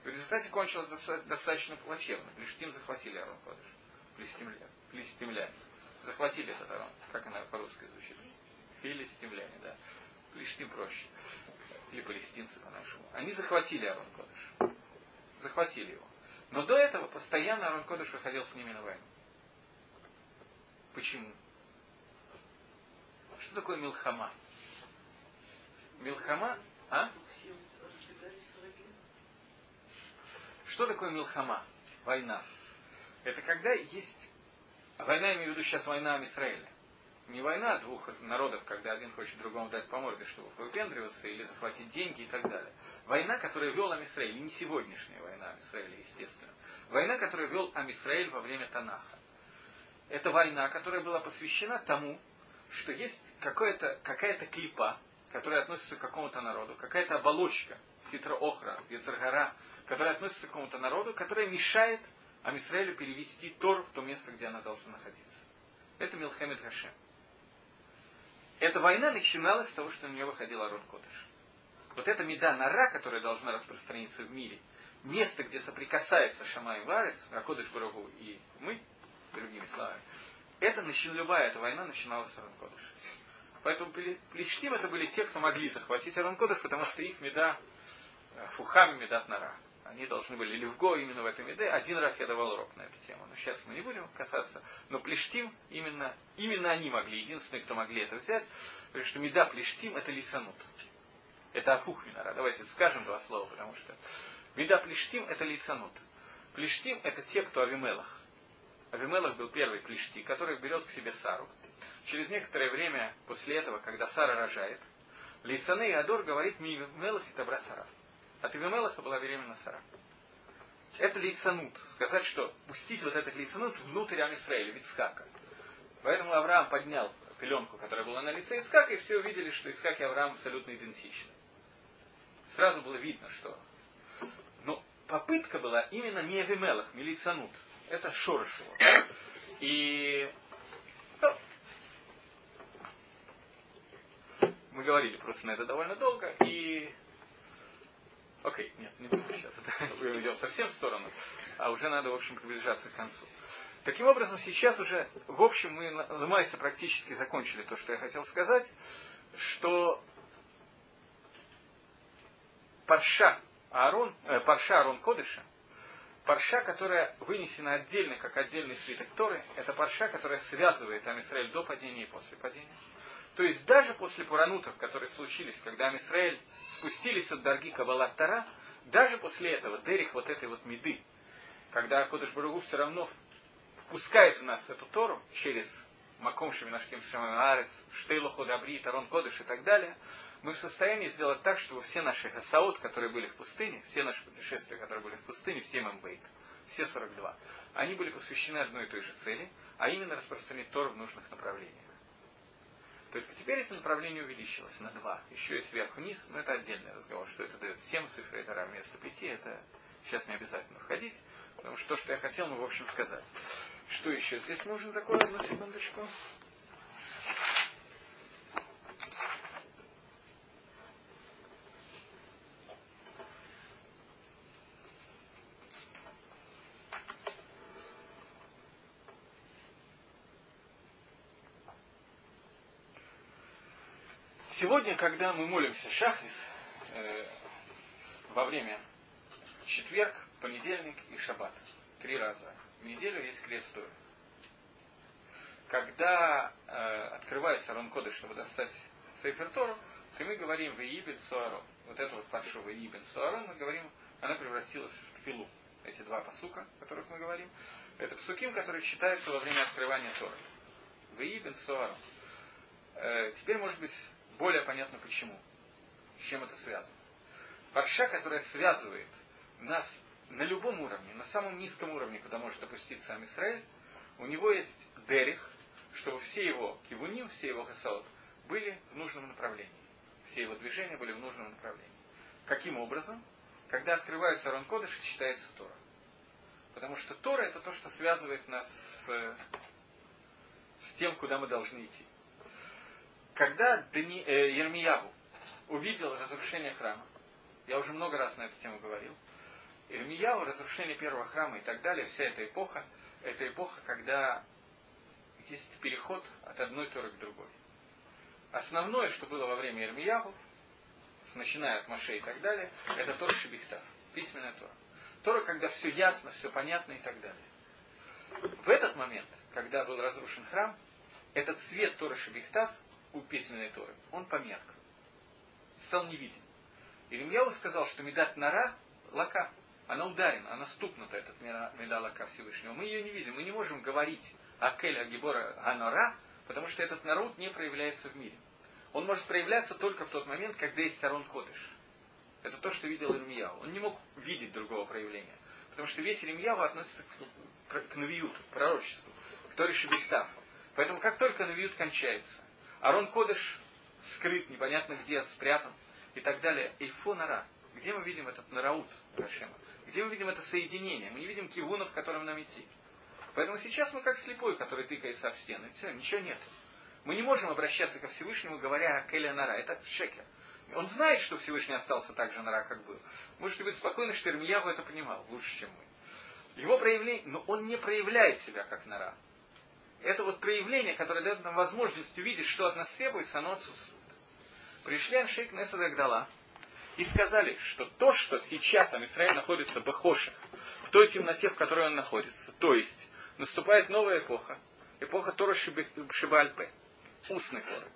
В результате кончилось достаточно плачевно. Плештим захватили Арон Кодыш. Плестимляне. Плестимляне. Захватили этот Арон. Как она по-русски звучит? Филистимляне, да. Плештим проще. Или палестинцы по-нашему. Они захватили Арон Кодыш. Захватили его. Но до этого постоянно Арон Кодыш выходил с ними на войну. Почему? Что такое Милхама? Милхама, а? Что такое Милхама? Война. Это когда есть... Война, я имею в виду сейчас война Израиля. Не война двух народов, когда один хочет другому дать по морде, чтобы выпендриваться или захватить деньги и так далее. Война, которую вел Амисраиль, не сегодняшняя война Амисраиля, естественно. Война, которую вел Амисраиль во время Танаха. Это война, которая была посвящена тому, что есть какая-то какая клипа, которая относится к какому-то народу, какая-то оболочка, ситра охра, яцергара, которая относится к какому-то народу, которая мешает Амисраилю перевести Тор в то место, где она должна находиться. Это Милхемед Хашем. Эта война начиналась с того, что на нее выходил Арон Кодыш. Вот эта меда нара, которая должна распространиться в мире, место, где соприкасается Шамай и Варец, Акодыш Барагу и мы, другими словами, это любая эта война начиналась с Арон Кодыш. Поэтому Плештим это были те, кто могли захватить Арон Кодыш, потому что их меда э, Фухами медат нара. Они должны были Левго именно в этом меде. Один раз я давал урок на эту тему, но сейчас мы не будем касаться. Но Плештим, именно, именно они могли, единственные, кто могли это взять, потому что меда Плештим это лицанут. Это Афух Минара. Давайте скажем два слова, потому что меда Плештим это лицанут. Плештим это те, кто Авимелах. Авимелах был первый Плешти, который берет к себе Сару. Через некоторое время после этого, когда Сара рожает, Лицаны и Адор говорит Мивимелах и Табра Сара. От Авимелаха была беременна Сара. Это лицанут. Сказать, что пустить вот этот лицанут внутрь Амисраиля, Вицкака. Поэтому Авраам поднял пеленку, которая была на лице Искака, и все увидели, что Искак и Авраам абсолютно идентичны. Сразу было видно, что... Но попытка была именно не Авимелах, Милицанут. Это шорыш его. И ну, мы говорили просто на это довольно долго, и Окей, нет, не буду сейчас. Это мы идем совсем в сторону, а уже надо, в общем, приближаться к концу. Таким образом, сейчас уже, в общем, мы на Майсе практически закончили то, что я хотел сказать, что Парша Аарон, э, Парша Аарон Кодыша – Парша, которая вынесена отдельно, как отдельный свиток Торы, это парша, которая связывает Амисраэль до падения и после падения. То есть даже после Пуранутов, которые случились, когда Амисраэль спустились от Дарги Кабалат Тара, даже после этого, Дерих вот этой вот меды, когда Кодыш Баругу все равно впускает в нас эту Тору через Маком Шеминашким Шамарец, Штейлуху Дабри, Тарон Кодыш и так далее, мы в состоянии сделать так, чтобы все наши хасаот, которые были в пустыне, все наши путешествия, которые были в пустыне, все мембейт, все 42, они были посвящены одной и той же цели, а именно распространить Тор в нужных направлениях. Только теперь это направление увеличилось на два. Еще и сверху вниз, но это отдельный разговор. Что это дает 7 цифр, это равно вместо 5, это сейчас не обязательно входить, потому что то, что я хотел, мы в общем сказать. Что еще здесь нужно такое? Одну секундочку. Сегодня, когда мы молимся шахрис, э, во время четверг, понедельник и шаббат, три раза в неделю есть крест. Когда э, открывается Рон Коды, чтобы достать Сейфер Тору, то мы говорим в Иибен Суарон. Вот эту вот паршу в Иибен Суарон мы говорим, она превратилась в филу. Эти два посука, о которых мы говорим, это псуким, которые читаются во время открывания Торы. В Иибен Суарон. Э, теперь, может быть, более понятно почему. С чем это связано. Парша, которая связывает нас на любом уровне, на самом низком уровне, куда может опуститься сам Израиль, у него есть дерих, чтобы все его кивуним, все его хасаот были в нужном направлении. все его движения были в нужном направлении. Каким образом? Когда открывается Арон Кодыш, читается Тора. Потому что Тора это то, что связывает нас с, с тем, куда мы должны идти. Когда Дани, э, Ермиягу увидел разрушение храма, я уже много раз на эту тему говорил, Ирмияу, разрушение первого храма и так далее, вся эта эпоха, это эпоха, когда есть переход от одной Торы к другой. Основное, что было во время Ирмияху, начиная от Маше и так далее, это Тора Шибихтав, письменная Тора. Тора, когда все ясно, все понятно и так далее. В этот момент, когда был разрушен храм, этот свет Тора Шибихтав у письменной Торы, он померк. Стал невидим. Иремьяу сказал, что Медат Нара лака, она ударена, она стукнута, этот Меда лака Всевышнего. Мы ее не видим, мы не можем говорить о Келя Гибора Ганора, потому что этот народ не проявляется в мире. Он может проявляться только в тот момент, когда есть Арон Кодыш. Это то, что видел Ирмияу. Он не мог видеть другого проявления. Потому что весь Ирмияу относится к, к Навиюту, к пророчеству, к Торе Шебехтав. Поэтому как только Навиют кончается, Арон Кодыш скрыт, непонятно где, спрятан и так далее. Эйфо Нара. Где мы видим этот нараут Рашема? Где мы видим это соединение? Мы не видим кивунов, к которым нам идти. Поэтому сейчас мы как слепой, который тыкается об стены. Все, ничего нет. Мы не можем обращаться ко Всевышнему, говоря о Келе Нара. Это шекер. Он знает, что Всевышний остался так же нара, как был. Можете быть спокойны, что Ирмияву это понимал лучше, чем мы. Его проявление, но он не проявляет себя как нара. Это вот проявление, которое дает нам возможность увидеть, что от нас требуется, оно отсутствует. Пришли Аншейк Неса Дагдала и сказали, что то, что сейчас Амисраиль находится в Бахоше, в той темноте, в которой он находится, то есть наступает новая эпоха, эпоха Тора Шибальпе, устной Торы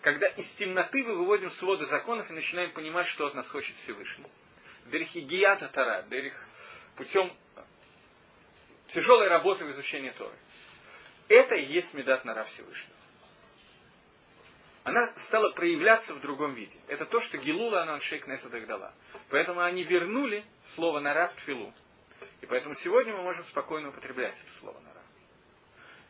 когда из темноты мы выводим своды законов и начинаем понимать, что от нас хочет Всевышний. Дерихигията Тара, дерих путем тяжелой работы в изучении Торы. Это и есть Медат Нара Всевышнего. Она стала проявляться в другом виде. Это то, что Гилула Ананшейк Несадах дала. Поэтому они вернули слово Нара в Тфилу. И поэтому сегодня мы можем спокойно употреблять это слово Нара.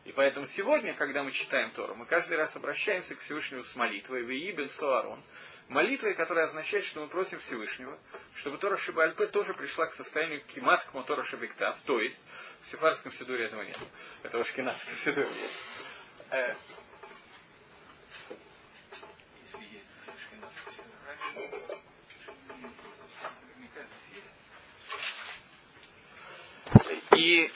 И поэтому сегодня, когда мы читаем Тору, мы каждый раз обращаемся к Всевышнему с молитвой «Вии бен Суарон», молитвой, которая означает, что мы просим Всевышнего, чтобы Тора Шибальпе тоже пришла к состоянию кимат к Тора Шабиктав, то есть в сефарском сидуре этого нет, это в ашкенадском сидуре. Э, и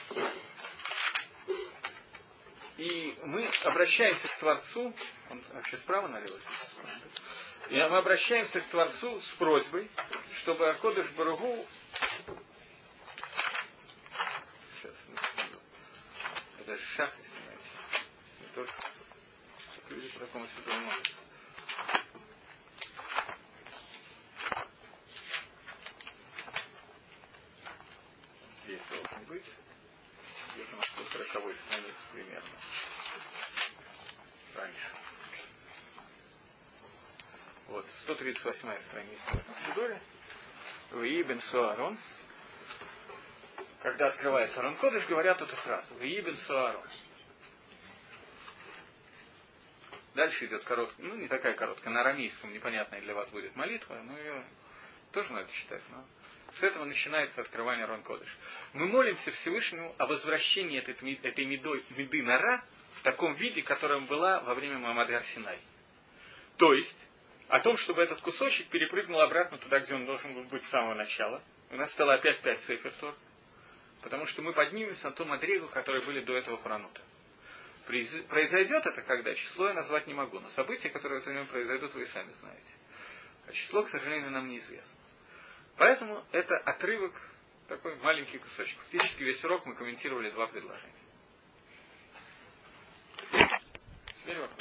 и мы обращаемся к Творцу, он вообще справа налево и мы обращаемся к Творцу с просьбой, чтобы Акодыш Баругу сейчас, это шах снимается. Не то, что люди по такому сюда молятся. Здесь должен быть где-то на 140 странице примерно. Раньше. Вот, 138 страница в этом Сидоре. Вии бен Суарон. Когда открывается Арон Кодыш, говорят эту фразу. Вии бен Суарон. Дальше идет короткая, ну не такая короткая, на арамейском непонятная для вас будет молитва, но ее тоже надо читать. Но с этого начинается открывание Рон Кодыш. Мы молимся Всевышнему о возвращении этой, этой медой, меды нара в таком виде, которым была во время Мамады Арсинай. То есть, о том, чтобы этот кусочек перепрыгнул обратно туда, где он должен был быть с самого начала. У нас стало опять пять цифр Тор. Потому что мы поднимемся на том адрегу, которые были до этого Франута. Произойдет это когда? Число я назвать не могу. Но события, которые в это время произойдут, вы сами знаете. А число, к сожалению, нам неизвестно. Поэтому это отрывок, такой маленький кусочек. Фактически весь урок мы комментировали два предложения. Теперь вопрос.